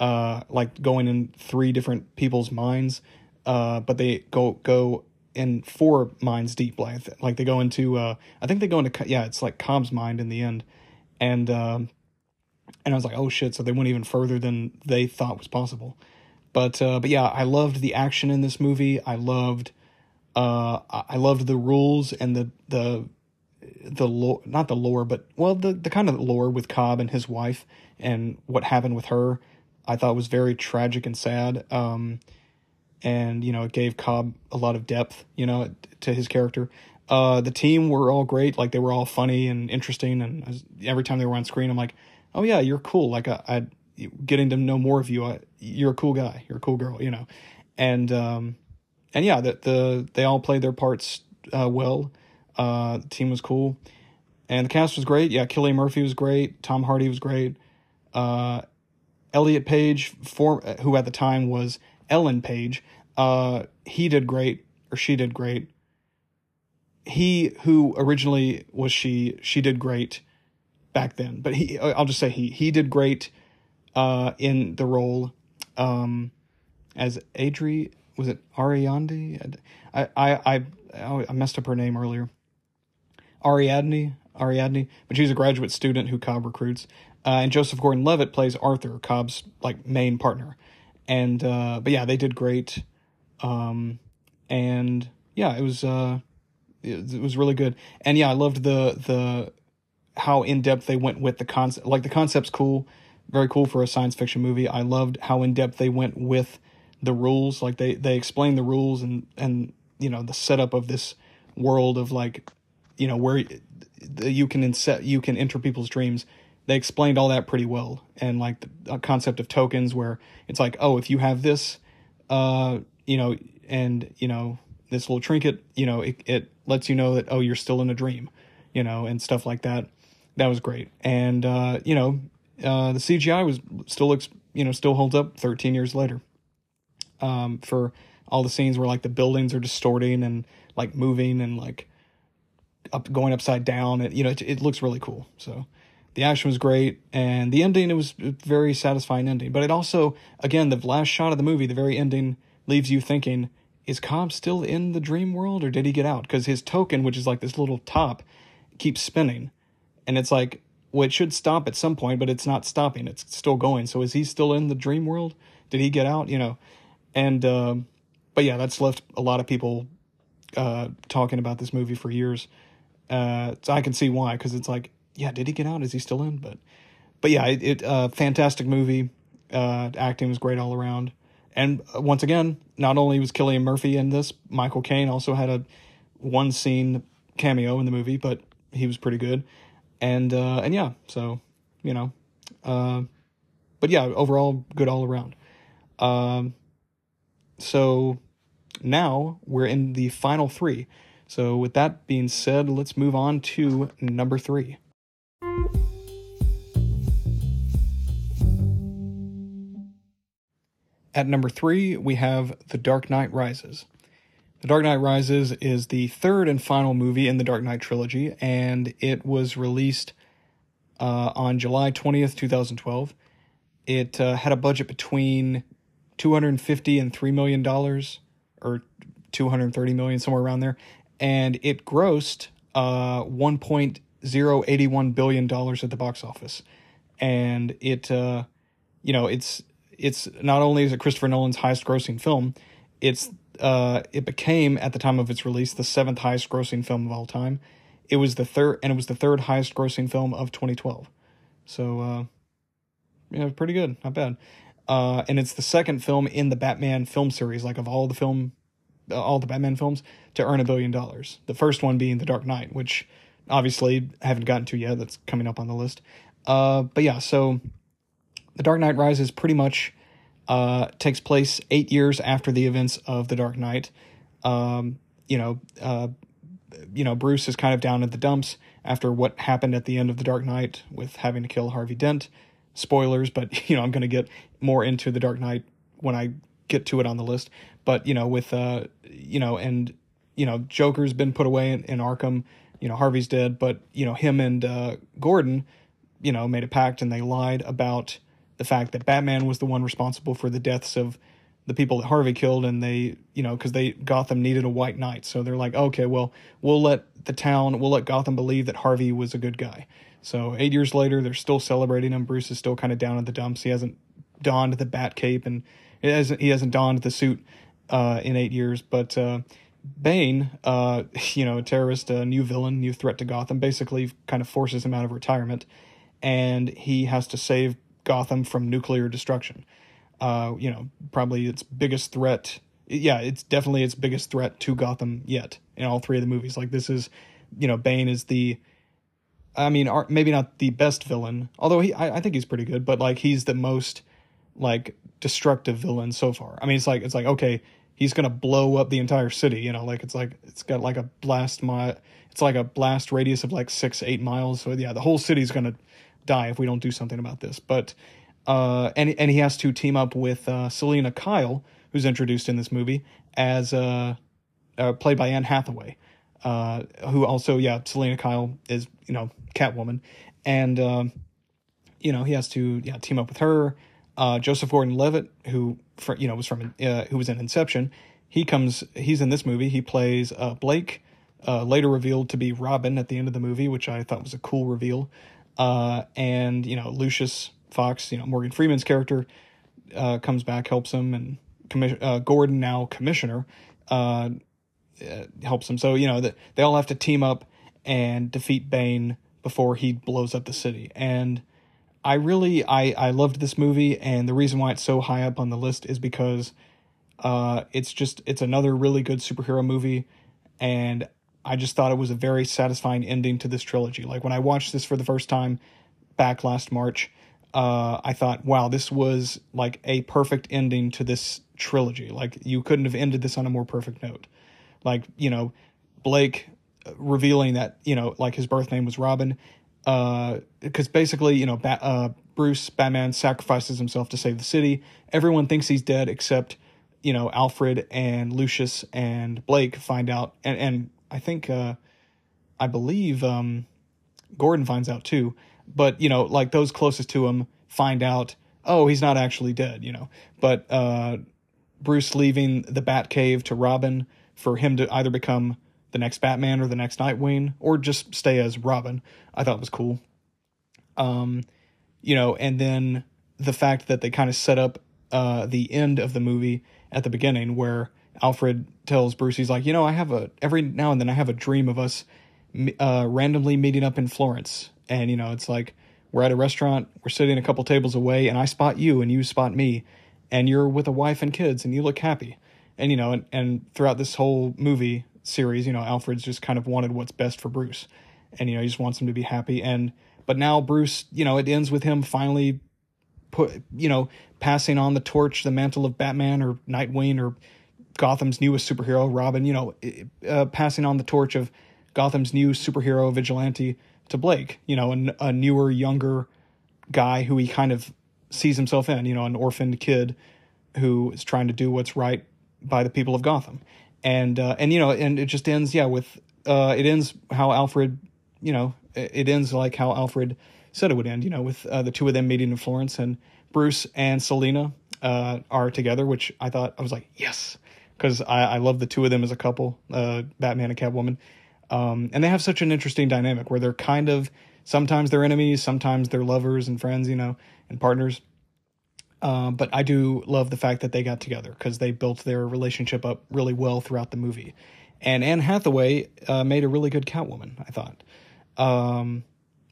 uh, like going in three different people's minds, uh, but they go go in four minds deep. Like like they go into uh, I think they go into yeah, it's like Cobb's mind in the end, and um, and I was like, oh shit! So they went even further than they thought was possible. But uh, but yeah, I loved the action in this movie. I loved uh, I loved the rules and the the the lore, not the lore, but well, the the kind of lore with Cobb and his wife and what happened with her. I thought was very tragic and sad. Um, and you know it gave Cobb a lot of depth, you know, to his character. Uh, the team were all great, like they were all funny and interesting, and every time they were on screen, I'm like, oh yeah, you're cool. Like I, I getting to know more of you. I, you're a cool guy. You're a cool girl. You know, and um, and yeah, the the they all played their parts uh, well. Uh, the team was cool, and the cast was great. Yeah, Cillian Murphy was great. Tom Hardy was great. Uh, Elliot Page, for who at the time was Ellen Page, uh, he did great, or she did great. He who originally was she, she did great back then. But he, I'll just say he, he did great uh, in the role um, as Adri. Was it Ariadne? I, I, I, I messed up her name earlier. Ariadne, Ariadne, but she's a graduate student who Cobb recruits. Uh, and Joseph Gordon-Levitt plays Arthur, Cobb's like main partner. And uh, but yeah, they did great. Um, and yeah, it was uh, it, it was really good. And yeah, I loved the the how in depth they went with the concept. Like the concept's cool, very cool for a science fiction movie. I loved how in depth they went with the rules. Like they they explained the rules and and you know the setup of this world of like you know where you can inset you can enter people's dreams they explained all that pretty well. And like the concept of tokens where it's like oh if you have this uh you know and you know this little trinket you know it, it lets you know that oh you're still in a dream you know and stuff like that. That was great. And uh you know uh the cgi was still looks you know still holds up 13 years later. Um for all the scenes where like the buildings are distorting and like moving and like up going upside down and you know it, it looks really cool. So the action was great and the ending it was a very satisfying ending. But it also again the last shot of the movie the very ending leaves you thinking is cobb still in the dream world or did he get out? Because his token which is like this little top keeps spinning. And it's like well it should stop at some point but it's not stopping. It's still going. So is he still in the dream world? Did he get out? You know? And uh, but yeah that's left a lot of people uh, talking about this movie for years. Uh, so i can see why because it's like yeah, did he get out? Is he still in? But but yeah, it, it uh, fantastic movie. Uh, acting was great all around. And uh, once again, not only was Cillian Murphy in this, Michael Caine also had a one scene cameo in the movie, but he was pretty good. And uh, and yeah, so you know, uh, but yeah, overall good all around. Um, so now we're in the final three. So with that being said, let's move on to number three. At number three, we have The Dark Knight Rises. The Dark Knight Rises is the third and final movie in the Dark Knight trilogy, and it was released uh, on July 20th, 2012. It uh, had a budget between 250 and $3 million, or 230 million, somewhere around there, and it grossed uh, 1.081 billion dollars at the box office, and it, uh, you know, it's it's not only is it Christopher Nolan's highest grossing film, it's uh, it became at the time of its release the seventh highest grossing film of all time. It was the third, and it was the third highest grossing film of 2012. So, uh, yeah, pretty good, not bad. Uh, and it's the second film in the Batman film series, like of all the film, all the Batman films, to earn a billion dollars. The first one being The Dark Knight, which obviously haven't gotten to yet. That's coming up on the list. Uh, but yeah, so the Dark Knight Rises pretty much uh, takes place eight years after the events of The Dark Knight. Um, you know, uh, you know, Bruce is kind of down in the dumps after what happened at the end of The Dark Knight with having to kill Harvey Dent. Spoilers, but you know, I'm going to get more into The Dark Knight when I get to it on the list. But you know, with uh, you know, and you know, Joker's been put away in, in Arkham. You know, Harvey's dead, but you know, him and uh, Gordon, you know, made a pact and they lied about the fact that Batman was the one responsible for the deaths of the people that Harvey killed, and they, you know, because they Gotham needed a white knight, so they're like, okay, well, we'll let the town, we'll let Gotham believe that Harvey was a good guy. So eight years later, they're still celebrating him. Bruce is still kind of down at the dumps. He hasn't donned the bat cape, and hasn't he hasn't donned the suit uh, in eight years. But uh, Bane, uh, you know, terrorist, a new villain, new threat to Gotham, basically kind of forces him out of retirement, and he has to save Gotham from nuclear destruction. Uh, you know, probably its biggest threat. Yeah, it's definitely its biggest threat to Gotham yet in all three of the movies. Like this is, you know, Bane is the I mean, maybe not the best villain, although he, I, I think he's pretty good, but like he's the most like destructive villain so far. I mean, it's like it's like okay, he's gonna blow up the entire city. You know, like it's like it's got like a blast mile. It's like a blast radius of like six eight miles. So yeah, the whole city's gonna die if we don't do something about this. But uh, and and he has to team up with uh, Selina Kyle, who's introduced in this movie as uh, uh played by Anne Hathaway, uh, who also yeah Selina Kyle is you know Catwoman, and uh, you know he has to yeah team up with her. Uh, Joseph Gordon-Levitt, who for, you know was from uh, who was in Inception, he comes he's in this movie. He plays uh, Blake, uh, later revealed to be Robin at the end of the movie, which I thought was a cool reveal. Uh, and you know Lucius Fox, you know Morgan Freeman's character, uh, comes back, helps him, and commi- Gordon now commissioner helps him. So you know that they all have to team up and defeat Bane before he blows up the city. And I really I I loved this movie, and the reason why it's so high up on the list is because uh, it's just it's another really good superhero movie, and I just thought it was a very satisfying ending to this trilogy. Like when I watched this for the first time back last March, uh, I thought, wow, this was like a perfect ending to this trilogy. Like you couldn't have ended this on a more perfect note. Like you know, Blake revealing that you know like his birth name was Robin, because uh, basically you know uh, Bruce Batman sacrifices himself to save the city. Everyone thinks he's dead except you know Alfred and Lucius and Blake find out, and and I think uh, I believe um, Gordon finds out too. But you know like those closest to him find out oh he's not actually dead you know but uh, Bruce leaving the Batcave to Robin for him to either become the next Batman or the next Nightwing or just stay as Robin. I thought was cool. Um, you know, and then the fact that they kind of set up uh, the end of the movie at the beginning where Alfred tells Bruce, he's like, you know, I have a every now and then I have a dream of us uh, randomly meeting up in Florence, and you know, it's like we're at a restaurant, we're sitting a couple tables away, and I spot you and you spot me, and you're with a wife and kids, and you look happy, and you know, and, and throughout this whole movie, series, you know, Alfred's just kind of wanted what's best for Bruce. And, you know, he just wants him to be happy. And, but now Bruce, you know, it ends with him finally put, you know, passing on the torch, the mantle of Batman or Nightwing or Gotham's newest superhero, Robin, you know, uh, passing on the torch of Gotham's new superhero vigilante to Blake, you know, a, a newer, younger guy who he kind of sees himself in, you know, an orphaned kid who is trying to do what's right by the people of Gotham and uh, and you know, and it just ends, yeah, with uh, it ends how Alfred, you know, it ends like how Alfred said it would end, you know, with uh, the two of them meeting in Florence and Bruce and Selina uh, are together, which I thought I was like, yes, because I, I love the two of them as a couple, uh, Batman and Catwoman, um, and they have such an interesting dynamic where they're kind of sometimes they're enemies, sometimes they're lovers and friends, you know, and partners. Uh, but I do love the fact that they got together because they built their relationship up really well throughout the movie. And Anne Hathaway uh, made a really good Catwoman, I thought. Um,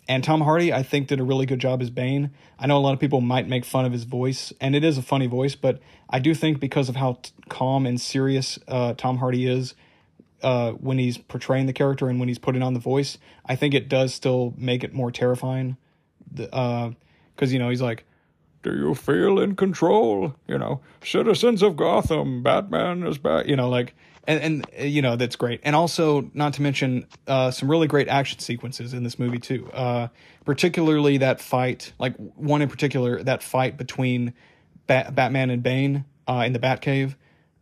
and Tom Hardy, I think, did a really good job as Bane. I know a lot of people might make fun of his voice, and it is a funny voice, but I do think because of how t- calm and serious uh, Tom Hardy is uh, when he's portraying the character and when he's putting on the voice, I think it does still make it more terrifying. Because, uh, you know, he's like, do you feel in control? You know, citizens of Gotham, Batman is back. You know, like, and, and you know, that's great. And also, not to mention, uh, some really great action sequences in this movie, too. Uh, particularly that fight, like one in particular, that fight between Bat- Batman and Bane uh, in the Batcave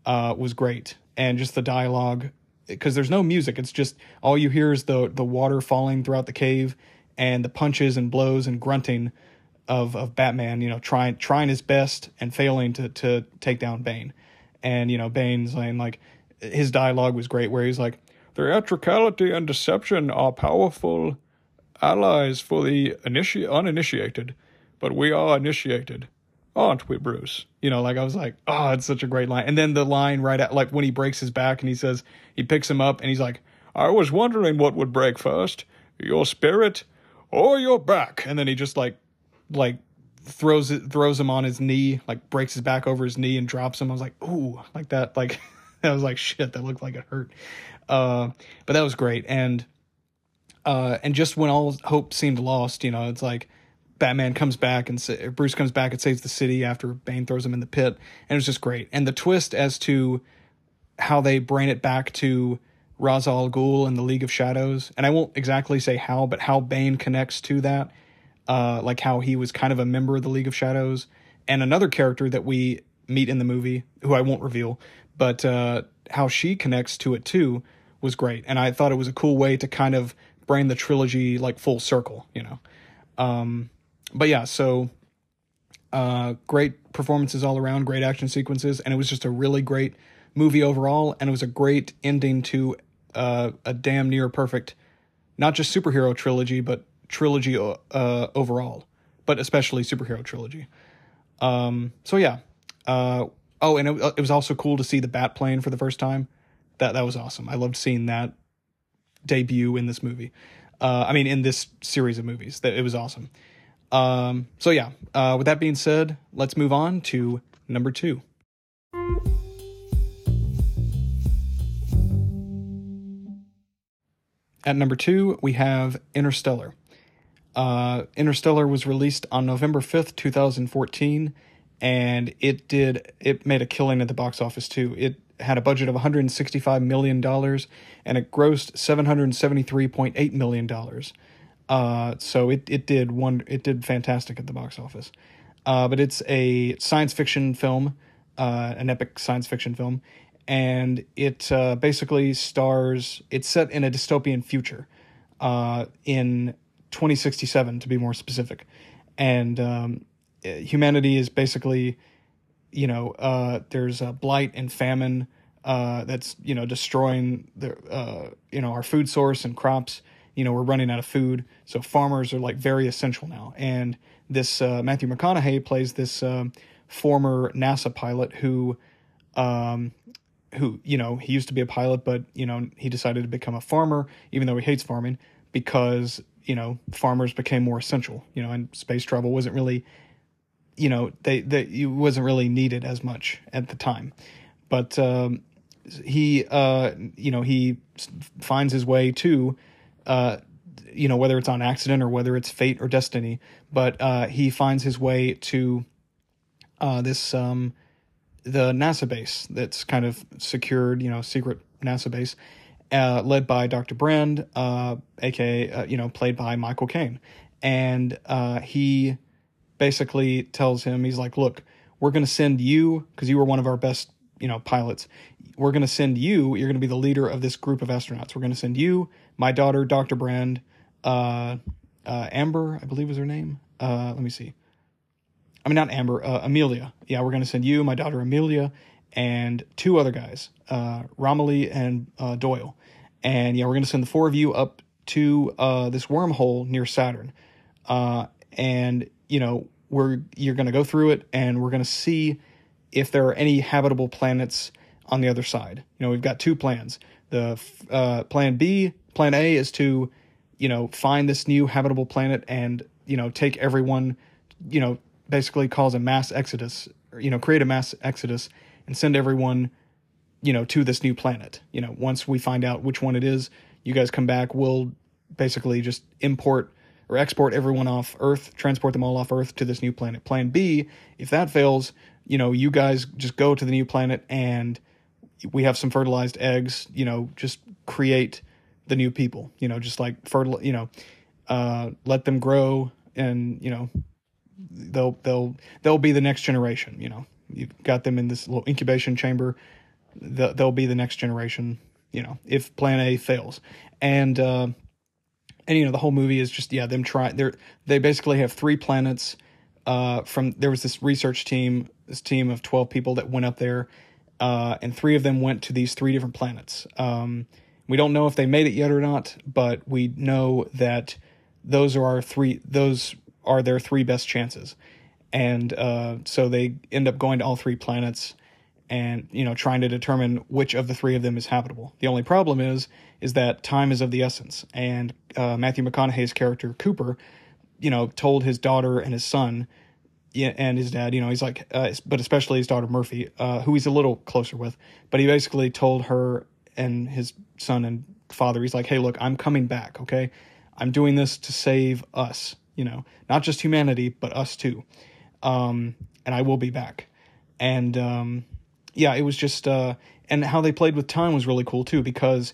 uh, was great. And just the dialogue, because there's no music, it's just all you hear is the, the water falling throughout the cave and the punches and blows and grunting of of Batman, you know, trying trying his best and failing to to take down Bane. And you know, Bane's saying like his dialogue was great where he's like theatricality and deception are powerful allies for the initi- uninitiated, but we are initiated, aren't we, Bruce? You know, like I was like, oh, it's such a great line. And then the line right at like when he breaks his back and he says he picks him up and he's like, I was wondering what would break first, your spirit or your back. And then he just like like throws it throws him on his knee, like breaks his back over his knee and drops him. I was like, ooh, like that, like I was like, shit, that looked like it hurt. Uh, but that was great, and Uh, and just when all hope seemed lost, you know, it's like Batman comes back and sa- Bruce comes back and saves the city after Bane throws him in the pit, and it was just great. And the twist as to how they bring it back to Ra's al Ghul and the League of Shadows, and I won't exactly say how, but how Bane connects to that, uh, like how he was kind of a member of the League of Shadows, and another character that we meet in the movie, who I won't reveal, but uh, how she connects to it too was great, and I thought it was a cool way to kind of bring the trilogy like full circle, you know. Um, but yeah, so uh, great performances all around, great action sequences, and it was just a really great movie overall, and it was a great ending to uh, a damn near perfect, not just superhero trilogy, but trilogy uh, overall, but especially superhero trilogy. Um, so yeah. Uh, oh, and it, it was also cool to see the bat plane for the first time. That that was awesome. I loved seeing that debut in this movie. Uh, I mean, in this series of movies, that it was awesome. Um, so yeah. Uh, with that being said, let's move on to number two. At number two, we have Interstellar. Uh, Interstellar was released on November 5th, 2014, and it did, it made a killing at the box office too. It had a budget of $165 million and it grossed $773.8 million. Uh, so it, it did one, it did fantastic at the box office. Uh, but it's a science fiction film, uh, an epic science fiction film, and it uh, basically stars. It's set in a dystopian future, uh, in 2067 to be more specific, and um, humanity is basically, you know, uh, there's a blight and famine uh, that's you know destroying the uh, you know our food source and crops. You know we're running out of food, so farmers are like very essential now. And this uh, Matthew McConaughey plays this um, former NASA pilot who um, who you know he used to be a pilot, but you know he decided to become a farmer, even though he hates farming because you know farmers became more essential. You know, and space travel wasn't really, you know, they they it wasn't really needed as much at the time, but um, he uh you know he finds his way to uh you know whether it's on accident or whether it's fate or destiny, but uh he finds his way to uh this um the NASA base that's kind of secured, you know, secret NASA base, uh, led by Dr. Brand, uh, aka, uh, you know, played by Michael Caine. And uh, he basically tells him, he's like, look, we're going to send you, because you were one of our best, you know, pilots, we're going to send you, you're going to be the leader of this group of astronauts. We're going to send you, my daughter, Dr. Brand, uh, uh, Amber, I believe was her name. let me see. I mean, not Amber, Amelia. Yeah, we're going to send you, my daughter Amelia, and two other guys, uh, Romilly and uh, Doyle. And yeah, we're going to send the four of you up to uh, this wormhole near Saturn. Uh, and, you know, we're you're going to go through it and we're going to see if there are any habitable planets on the other side. You know, we've got two plans. The uh, plan B, plan A is to, you know, find this new habitable planet and, you know, take everyone, you know, basically calls a mass exodus, or, you know, create a mass exodus and send everyone, you know, to this new planet. You know, once we find out which one it is, you guys come back, we'll basically just import or export everyone off Earth, transport them all off Earth to this new planet. Plan B, if that fails, you know, you guys just go to the new planet and we have some fertilized eggs, you know, just create the new people, you know, just like fertile, you know, uh, let them grow and, you know, they'll they'll they'll be the next generation. You know, you've got them in this little incubation chamber. They'll, be the next generation. You know, if Plan A fails, and uh, and you know the whole movie is just yeah them trying. They they basically have three planets. Uh, from there was this research team, this team of twelve people that went up there, uh, and three of them went to these three different planets. Um, we don't know if they made it yet or not, but we know that those are our three. Those are their three best chances. And uh, so they end up going to all three planets and you know trying to determine which of the three of them is habitable. The only problem is is that time is of the essence, and uh, Matthew McConaughey's character Cooper, you know, told his daughter and his son, and his dad, you know, he's like, uh, but especially his daughter Murphy, uh, who he's a little closer with, but he basically told her and his son and father. He's like, hey, look, I'm coming back. Okay, I'm doing this to save us. You know, not just humanity, but us too. Um, and I will be back. And um, yeah, it was just uh, and how they played with time was really cool too because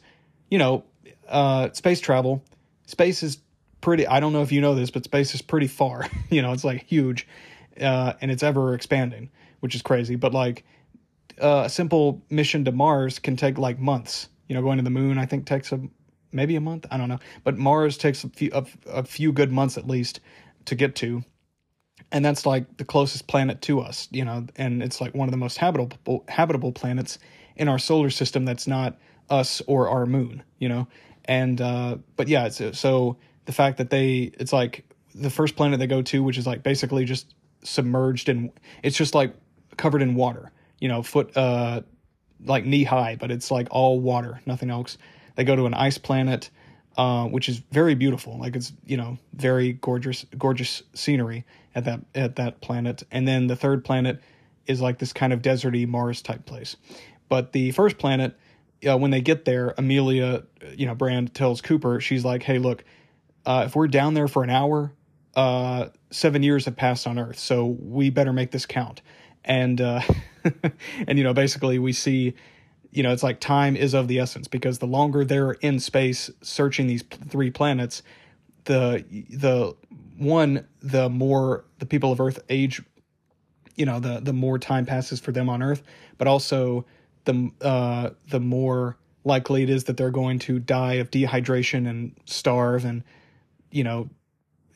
you know uh, space travel, space is pretty. I don't know if you know this, but space is pretty far. you know, it's like huge, uh, and it's ever expanding, which is crazy. But like uh, a simple mission to Mars can take like months. You know, going to the moon I think takes a maybe a month. I don't know, but Mars takes a few a, a few good months at least to get to and that's like the closest planet to us, you know, and it's like one of the most habitable habitable planets in our solar system that's not us or our moon, you know. And uh but yeah, it's so the fact that they it's like the first planet they go to which is like basically just submerged in it's just like covered in water, you know, foot uh like knee high, but it's like all water, nothing else. They go to an ice planet uh, which is very beautiful. Like it's you know very gorgeous, gorgeous scenery at that at that planet. And then the third planet is like this kind of deserty Mars type place. But the first planet, uh, when they get there, Amelia, you know, Brand tells Cooper, she's like, "Hey, look, uh, if we're down there for an hour, uh, seven years have passed on Earth, so we better make this count." And uh, and you know, basically, we see you know, it's like time is of the essence because the longer they're in space searching these three planets, the the one the more the people of Earth age, you know, the the more time passes for them on Earth, but also the uh, the more likely it is that they're going to die of dehydration and starve and you know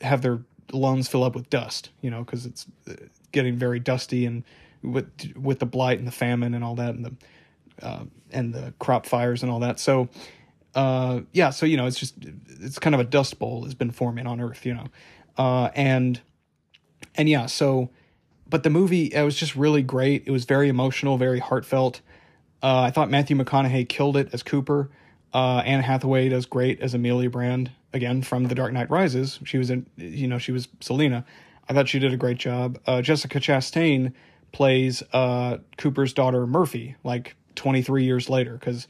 have their lungs fill up with dust, you know, because it's uh, getting very dusty and with with the blight and the famine and all that and the uh, and the crop fires and all that. So, uh, yeah, so you know, it's just it's kind of a dust bowl has been forming on Earth, you know, uh, and and yeah, so but the movie it was just really great. It was very emotional, very heartfelt. Uh, I thought Matthew McConaughey killed it as Cooper. Uh, Anne Hathaway does great as Amelia Brand again from The Dark Knight Rises. She was in, you know, she was Selina. I thought she did a great job. Uh, Jessica Chastain plays uh, Cooper's daughter Murphy, like 23 years later because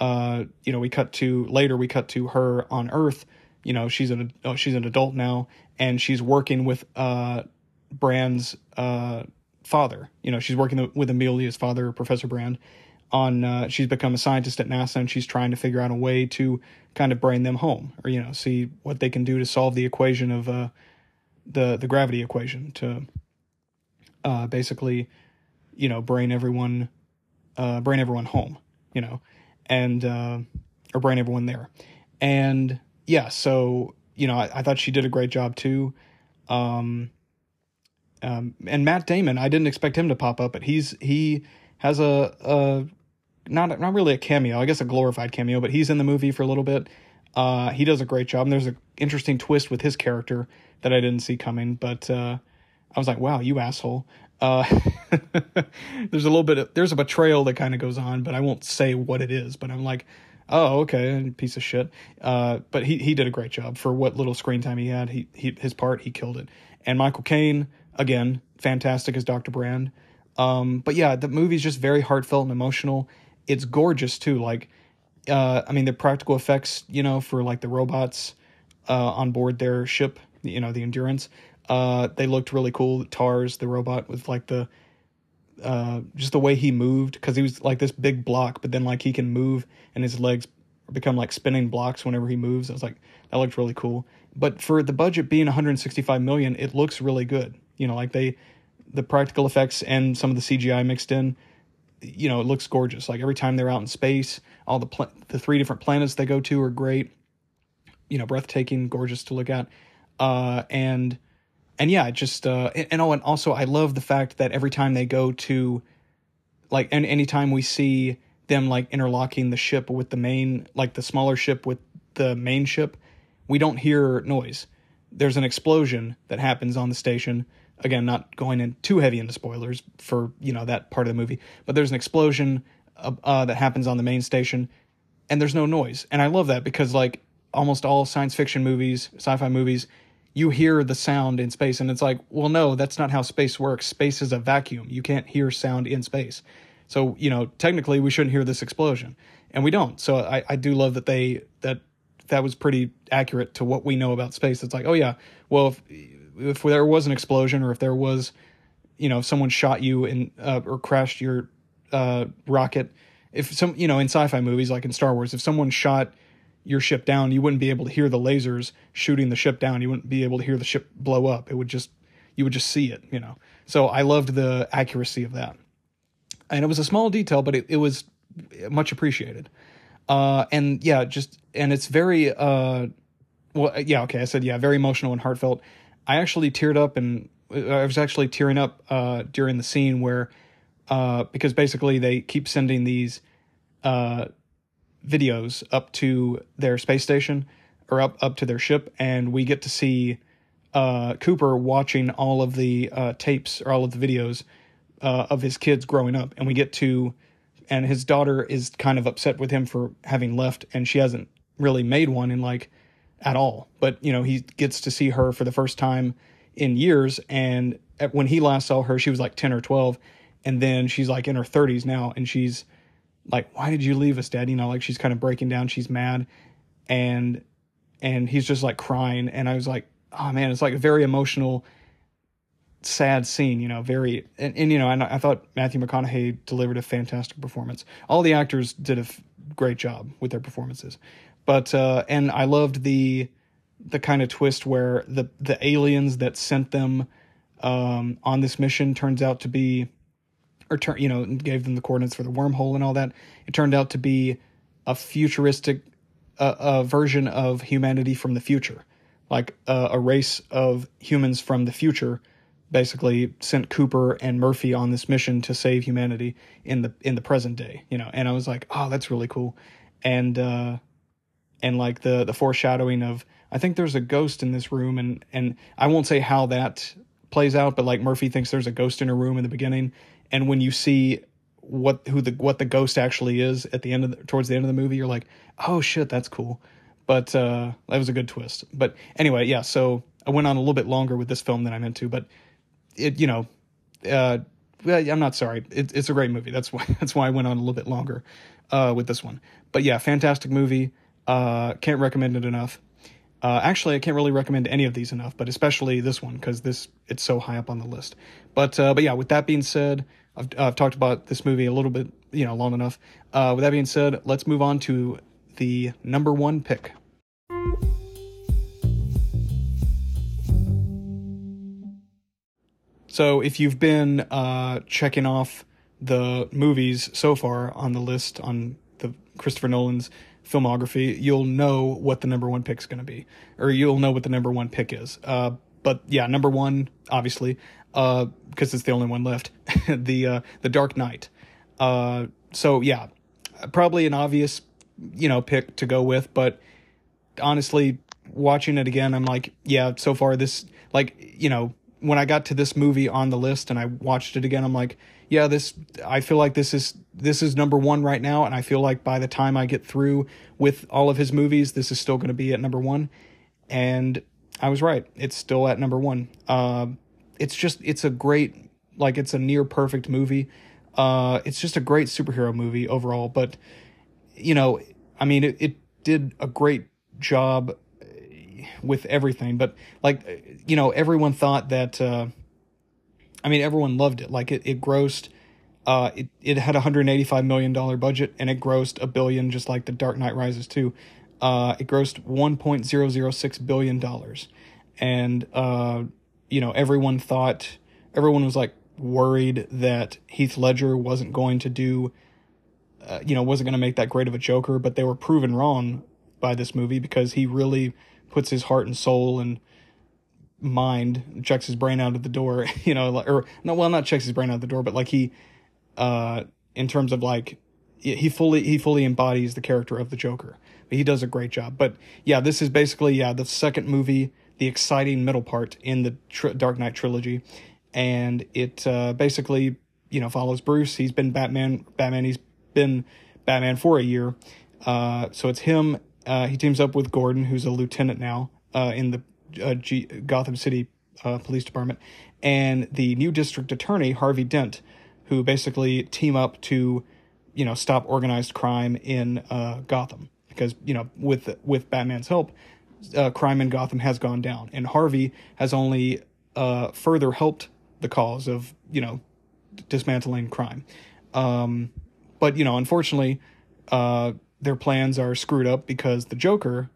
uh, you know we cut to later we cut to her on earth you know she's an oh, she's an adult now and she's working with uh, brand's uh, father. You know she's working with amelia's father professor brand on uh, she's become a scientist at nasa and she's trying to figure out a way to kind of bring them home or you know see what they can do to solve the equation of uh, the the gravity equation to uh, basically you know bring everyone uh, bring everyone home, you know, and uh, or bring everyone there. And yeah, so you know, I, I thought she did a great job too. Um, um, and Matt Damon, I didn't expect him to pop up, but he's he has a, a not not really a cameo, I guess a glorified cameo, but he's in the movie for a little bit. Uh, he does a great job, and there's an interesting twist with his character that I didn't see coming. But uh, I was like, "Wow, you asshole!" Uh, there's a little bit of there's a betrayal that kind of goes on, but I won't say what it is. But I'm like, oh, okay, piece of shit. Uh, but he he did a great job for what little screen time he had. He, he his part he killed it. And Michael Caine again, fantastic as Doctor Brand. Um, but yeah, the movie's just very heartfelt and emotional. It's gorgeous too. Like, uh, I mean, the practical effects, you know, for like the robots uh, on board their ship, you know, the Endurance uh, they looked really cool. Tars, the robot, with like the uh, just the way he moved because he was like this big block, but then like he can move and his legs become like spinning blocks whenever he moves. I was like, that looked really cool. But for the budget being 165 million, it looks really good. You know, like they, the practical effects and some of the CGI mixed in, you know, it looks gorgeous. Like every time they're out in space, all the pl- the three different planets they go to are great. You know, breathtaking, gorgeous to look at. Uh, and and yeah, just uh, and, oh, and also I love the fact that every time they go to, like, and anytime we see them like interlocking the ship with the main, like the smaller ship with the main ship, we don't hear noise. There's an explosion that happens on the station. Again, not going in too heavy into spoilers for you know that part of the movie, but there's an explosion uh, uh, that happens on the main station, and there's no noise. And I love that because like almost all science fiction movies, sci-fi movies, you hear the sound in space and it's like well no that's not how space works space is a vacuum you can't hear sound in space so you know technically we shouldn't hear this explosion and we don't. So I, I do love that they that that was pretty accurate to what we know about space. It's like, oh yeah, well if if there was an explosion or if there was, you know, if someone shot you in uh, or crashed your uh, rocket, if some you know in sci-fi movies like in Star Wars, if someone shot your ship down, you wouldn't be able to hear the lasers shooting the ship down. You wouldn't be able to hear the ship blow up. It would just you would just see it, you know. So I loved the accuracy of that. And it was a small detail, but it, it was much appreciated. Uh, and yeah, just and it's very uh, well, yeah, okay, I said yeah, very emotional and heartfelt. I actually teared up and I was actually tearing up uh, during the scene where uh, because basically they keep sending these uh, videos up to their space station or up up to their ship, and we get to see uh, Cooper watching all of the uh, tapes or all of the videos uh, of his kids growing up, and we get to, and his daughter is kind of upset with him for having left, and she hasn't really made one in like at all. But you know, he gets to see her for the first time in years, and when he last saw her, she was like ten or twelve, and then she's like in her thirties now, and she's like, "Why did you leave us, Dad?" You know, like she's kind of breaking down, she's mad, and and he's just like crying, and I was like, "Oh man," it's like a very emotional sad scene, you know, very, and, and you know, and I thought Matthew McConaughey delivered a fantastic performance. All the actors did a f- great job with their performances, but uh, and I loved the the kind of twist where the the aliens that sent them um, on this mission turns out to be, or turn, you know, gave them the coordinates for the wormhole and all that. It turned out to be a futuristic uh, a version of humanity from the future, like uh, a race of humans from the future basically sent Cooper and Murphy on this mission to save humanity in the in the present day, you know. And I was like, "Oh, that's really cool." And uh and like the the foreshadowing of I think there's a ghost in this room and and I won't say how that plays out, but like Murphy thinks there's a ghost in a room in the beginning and when you see what who the what the ghost actually is at the end of the, towards the end of the movie, you're like, "Oh shit, that's cool." But uh that was a good twist. But anyway, yeah, so I went on a little bit longer with this film than I meant to, but it you know uh I'm not sorry. It, it's a great movie. That's why that's why I went on a little bit longer uh, with this one. But yeah, fantastic movie. Uh, can't recommend it enough. Uh, actually, I can't really recommend any of these enough, but especially this one because this it's so high up on the list. But uh, but yeah, with that being said, I've, I've talked about this movie a little bit, you know, long enough. Uh, with that being said, let's move on to the number one pick. So if you've been uh, checking off the movies so far on the list on the Christopher Nolan's filmography, you'll know what the number one pick is going to be, or you'll know what the number one pick is. Uh, but yeah, number one, obviously, because uh, it's the only one left, the uh, the Dark Knight. Uh, so yeah, probably an obvious, you know, pick to go with, but honestly, watching it again, I'm like, yeah, so far this, like, you know, when I got to this movie on the list and I watched it again, I'm like, yeah, this I feel like this is this is number one right now, and I feel like by the time I get through with all of his movies, this is still going to be at number one. And I was right; it's still at number one. Uh, it's just it's a great like it's a near perfect movie. Uh, it's just a great superhero movie overall, but you know, I mean, it, it did a great job with everything. But like you know, everyone thought that. Uh, I mean, everyone loved it. Like it, it grossed. Uh, it it had a hundred eighty five million dollar budget and it grossed a billion, just like the Dark Knight Rises too. Uh, it grossed one point zero zero six billion dollars, and uh, you know, everyone thought, everyone was like worried that Heath Ledger wasn't going to do, uh, you know, wasn't going to make that great of a Joker, but they were proven wrong by this movie because he really puts his heart and soul and mind, checks his brain out of the door, you know, or no, well, not checks his brain out of the door, but like he, uh, in terms of like, he fully he fully embodies the character of the Joker. He does a great job. But yeah, this is basically yeah the second movie, the exciting middle part in the Dark Knight trilogy, and it uh, basically you know follows Bruce. He's been Batman. Batman. He's been Batman for a year. Uh, so it's him uh, he teams up with Gordon, who's a lieutenant now uh, in the uh, G- Gotham City uh, Police Department, and the new district attorney Harvey Dent, who basically team up to you know stop organized crime in Gotham because you know with with Batman's help, uh, crime in Gotham has gone down, and Harvey has only uh, further helped the cause of you know dismantling crime. Um, but you know, unfortunately, uh, their plans are screwed up because the Joker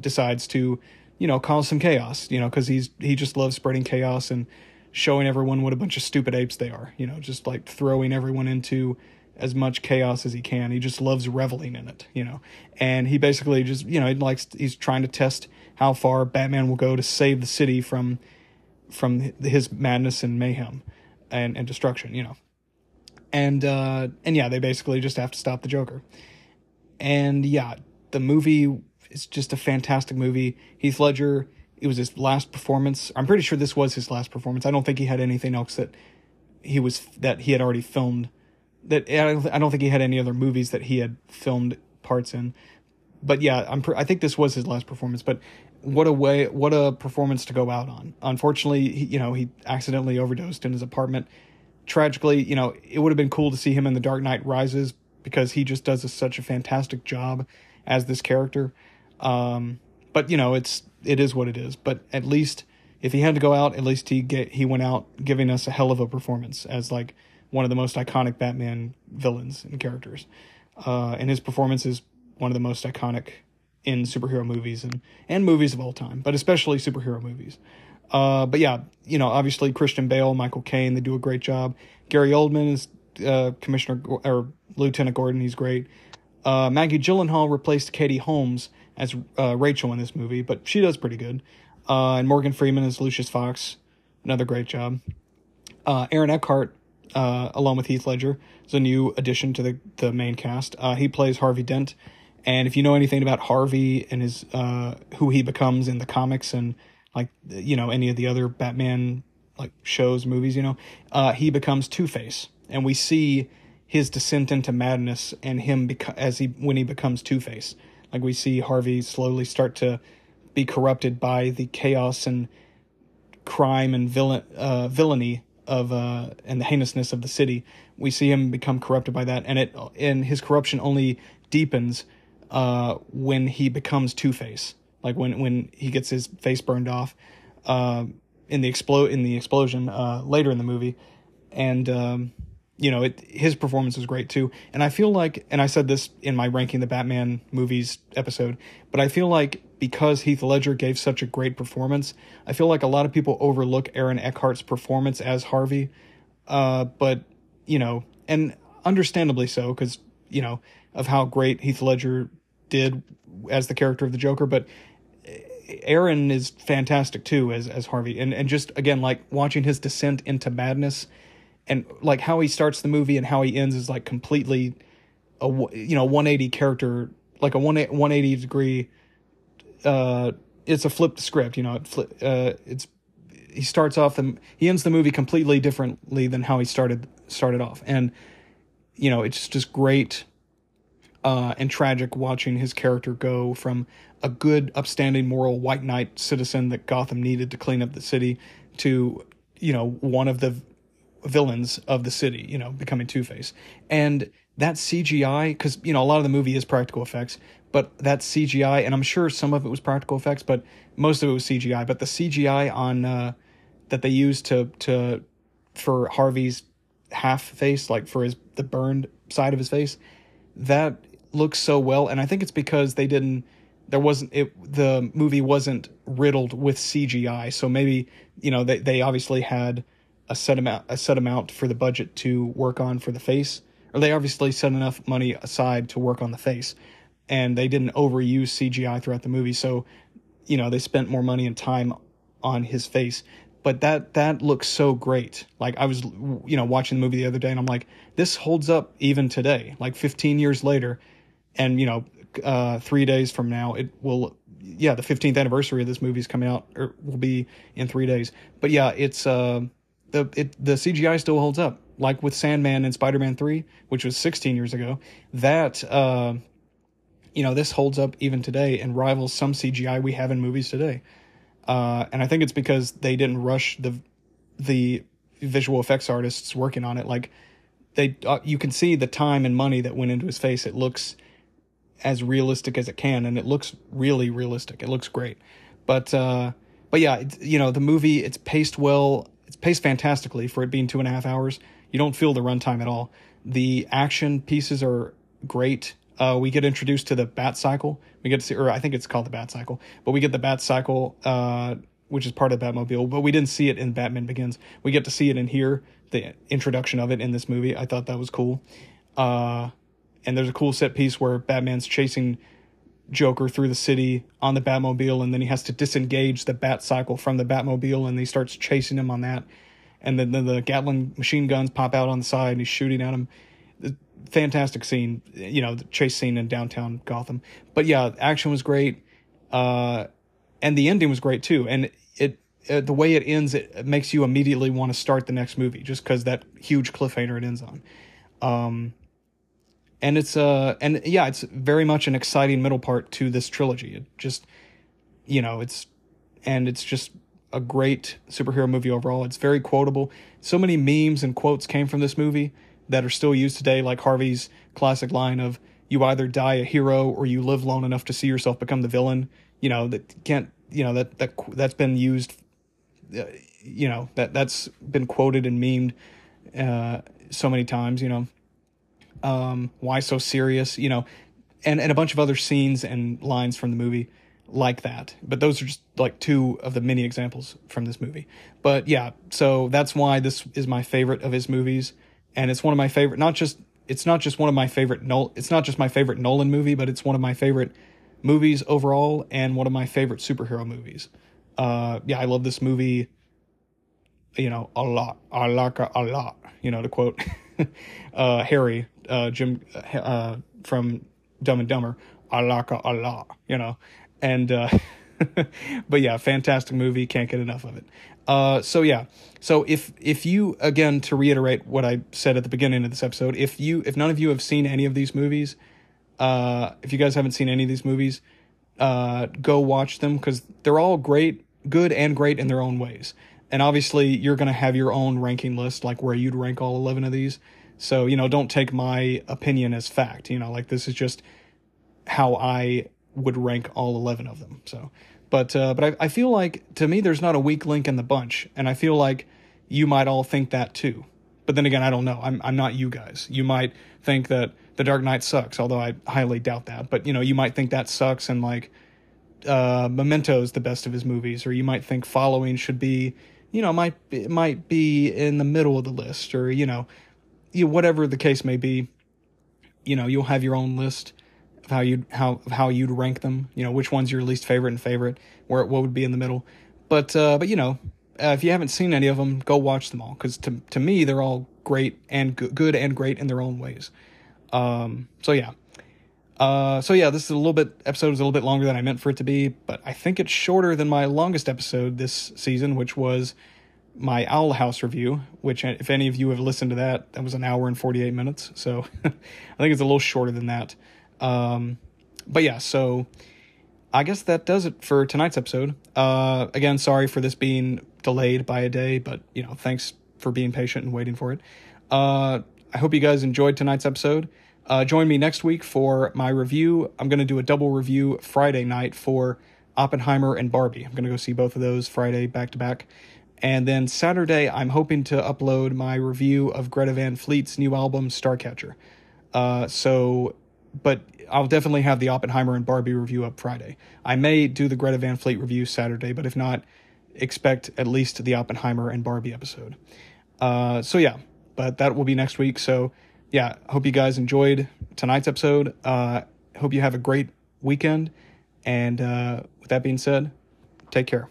decides to you know cause some chaos. You know, because he's he just loves spreading chaos and showing everyone what a bunch of stupid apes they are. You know, just like throwing everyone into as much chaos as he can. He just loves reveling in it, you know. And he basically just, you know, he likes he's trying to test how far Batman will go to save the city from from his madness and mayhem and, and destruction, you know. And uh and yeah, they basically just have to stop the Joker. And yeah, the movie is just a fantastic movie. Heath Ledger, it was his last performance. I'm pretty sure this was his last performance. I don't think he had anything else that he was that he had already filmed that I don't think he had any other movies that he had filmed parts in. But yeah, I'm I think this was his last performance. But what a way, what a performance to go out on. Unfortunately, he, you know, he accidentally overdosed in his apartment. Tragically, you know, it would have been cool to see him in The Dark Knight Rises because he just does a, such a fantastic job as this character. Um, but you know, it's it is what it is. But at least if he had to go out, at least he get he went out giving us a hell of a performance as like one of the most iconic Batman villains and characters. Uh, and his performance is one of the most iconic in superhero movies and, and movies of all time, but especially superhero movies. Uh, but yeah, you know, obviously Christian Bale, Michael Caine, they do a great job. Gary Oldman is uh, Commissioner or Lieutenant Gordon, he's great. Uh, Maggie Gyllenhaal replaced Katie Holmes as uh, Rachel in this movie, but she does pretty good. Uh, and Morgan Freeman is Lucius Fox, another great job. Aaron Eckhart uh, along with Heath Ledger, is a new addition to the the main cast. Uh, he plays Harvey Dent, and if you know anything about Harvey and his uh, who he becomes in the comics and like you know any of the other Batman like shows, movies, you know, uh, he becomes Two Face, and we see his descent into madness and him beca- as he when he becomes Two Face. Like we see Harvey slowly start to be corrupted by the chaos and crime and villain uh, villainy of uh, and the heinousness of the city. We see him become corrupted by that, and it and his corruption only deepens uh, when he becomes Two Face. Like when when he gets his face burned off uh, in the explode in the explosion uh, later in the movie, and um, you know it his performance is great too. And I feel like, and I said this in my ranking the Batman movies episode, but I feel like because Heath Ledger gave such a great performance, I feel like a lot of people overlook Aaron Eckhart's performance as Harvey. Uh, but you know, and understandably so, because you know of how great Heath Ledger did as the character of the Joker. But Aaron is fantastic too as as Harvey, and and just again like watching his descent into madness, and like how he starts the movie and how he ends is like completely a you know 180 character like a 180 degree uh, it's a flipped script. You know, it uh, it's he starts off and he ends the movie completely differently than how he started started off, and you know, it's just great uh, and tragic watching his character go from a good, upstanding, moral white knight citizen that Gotham needed to clean up the city to you know one of the villains of the city. You know, becoming Two Face and that CGI because you know a lot of the movie is practical effects, but that's CGI, and I'm sure some of it was practical effects, but most of it was CGI. But the CGI on uh, that they used to to for Harvey's half face, like for his the burned side of his face, that looks so well. And I think it's because they didn't. There wasn't it. The movie wasn't riddled with CGI, so maybe you know they they obviously had a set amount a set amount for the budget to work on for the face, or they obviously set enough money aside to work on the face and they didn't overuse CGI throughout the movie. So, you know, they spent more money and time on his face. But that that looks so great. Like I was, you know, watching the movie the other day, and I'm like, this holds up even today, like 15 years later, and you know, uh, three days from now, it will. Yeah, the 15th anniversary of this movie is coming out, or will be in three days. But yeah, it's uh, the it the CGI still holds up. Like with Sandman and Spider-Man 3, which was 16 years ago, that uh, you know, this holds up even today and rivals some CGI we have in movies today. Uh, and I think it's because they didn't rush the the visual effects artists working on it. Like they uh, you can see the time and money that went into his face. It looks as realistic as it can, and it looks really realistic. It looks great, but uh, but yeah, you know the movie it's paced well. It's paced fantastically for it being two and a half hours. You don't feel the runtime at all. The action pieces are great. Uh, we get introduced to the Bat Cycle. We get to see, or I think it's called the Bat Cycle, but we get the Bat Cycle, uh, which is part of the Batmobile. But we didn't see it in Batman Begins. We get to see it in here, the introduction of it in this movie. I thought that was cool. Uh, and there's a cool set piece where Batman's chasing Joker through the city on the Batmobile, and then he has to disengage the Bat Cycle from the Batmobile, and he starts chasing him on that. And then, then the Gatling machine guns pop out on the side, and he's shooting at him. Fantastic scene, you know, the chase scene in downtown Gotham. But yeah, action was great, uh, and the ending was great too. And it, it the way it ends, it, it makes you immediately want to start the next movie, just because that huge cliffhanger it ends on. Um, and it's uh and yeah it's very much an exciting middle part to this trilogy it just you know it's and it's just a great superhero movie overall it's very quotable so many memes and quotes came from this movie that are still used today like harvey's classic line of you either die a hero or you live long enough to see yourself become the villain you know that can't you know that that that's been used uh, you know that that's been quoted and memed uh, so many times you know um, why so serious, you know, and, and a bunch of other scenes and lines from the movie like that. But those are just like two of the many examples from this movie. But yeah, so that's why this is my favorite of his movies. And it's one of my favorite, not just, it's not just one of my favorite, Nol- it's not just my favorite Nolan movie, but it's one of my favorite movies overall and one of my favorite superhero movies. Uh, yeah, I love this movie, you know, a lot. a lot, a lot, you know, to quote uh, Harry uh, Jim uh, from Dumb and Dumber, a lot, a lot, you know, and uh, but yeah, fantastic movie. Can't get enough of it. Uh, so yeah, so if if you again to reiterate what I said at the beginning of this episode, if you if none of you have seen any of these movies, uh, if you guys haven't seen any of these movies, uh, go watch them because they're all great, good and great in their own ways. And obviously, you're gonna have your own ranking list, like where you'd rank all eleven of these. So, you know, don't take my opinion as fact. You know, like this is just how I would rank all 11 of them. So, but, uh, but I, I feel like to me, there's not a weak link in the bunch. And I feel like you might all think that too. But then again, I don't know. I'm, I'm not you guys. You might think that The Dark Knight sucks, although I highly doubt that. But, you know, you might think that sucks and like, uh, Memento's the best of his movies, or you might think Following should be, you know, might might be in the middle of the list, or you know, you whatever the case may be, you know, you'll have your own list of how you how how you'd rank them. You know, which one's your least favorite and favorite, where what would be in the middle. But uh, but you know, uh, if you haven't seen any of them, go watch them all because to to me they're all great and go- good and great in their own ways. Um, so yeah. Uh, so yeah, this is a little bit episode is a little bit longer than I meant for it to be, but I think it's shorter than my longest episode this season, which was my Owl House review, which, if any of you have listened to that, that was an hour and 48 minutes. So I think it's a little shorter than that. Um, but yeah, so I guess that does it for tonight's episode. Uh, again, sorry for this being delayed by a day, but, you know, thanks for being patient and waiting for it. Uh, I hope you guys enjoyed tonight's episode. Uh, join me next week for my review. I'm going to do a double review Friday night for Oppenheimer and Barbie. I'm going to go see both of those Friday back to back. And then Saturday, I'm hoping to upload my review of Greta Van Fleet's new album, Starcatcher. Uh, so, but I'll definitely have the Oppenheimer and Barbie review up Friday. I may do the Greta Van Fleet review Saturday, but if not, expect at least the Oppenheimer and Barbie episode. Uh, so yeah, but that will be next week. So yeah, hope you guys enjoyed tonight's episode. Uh, hope you have a great weekend. And uh, with that being said, take care.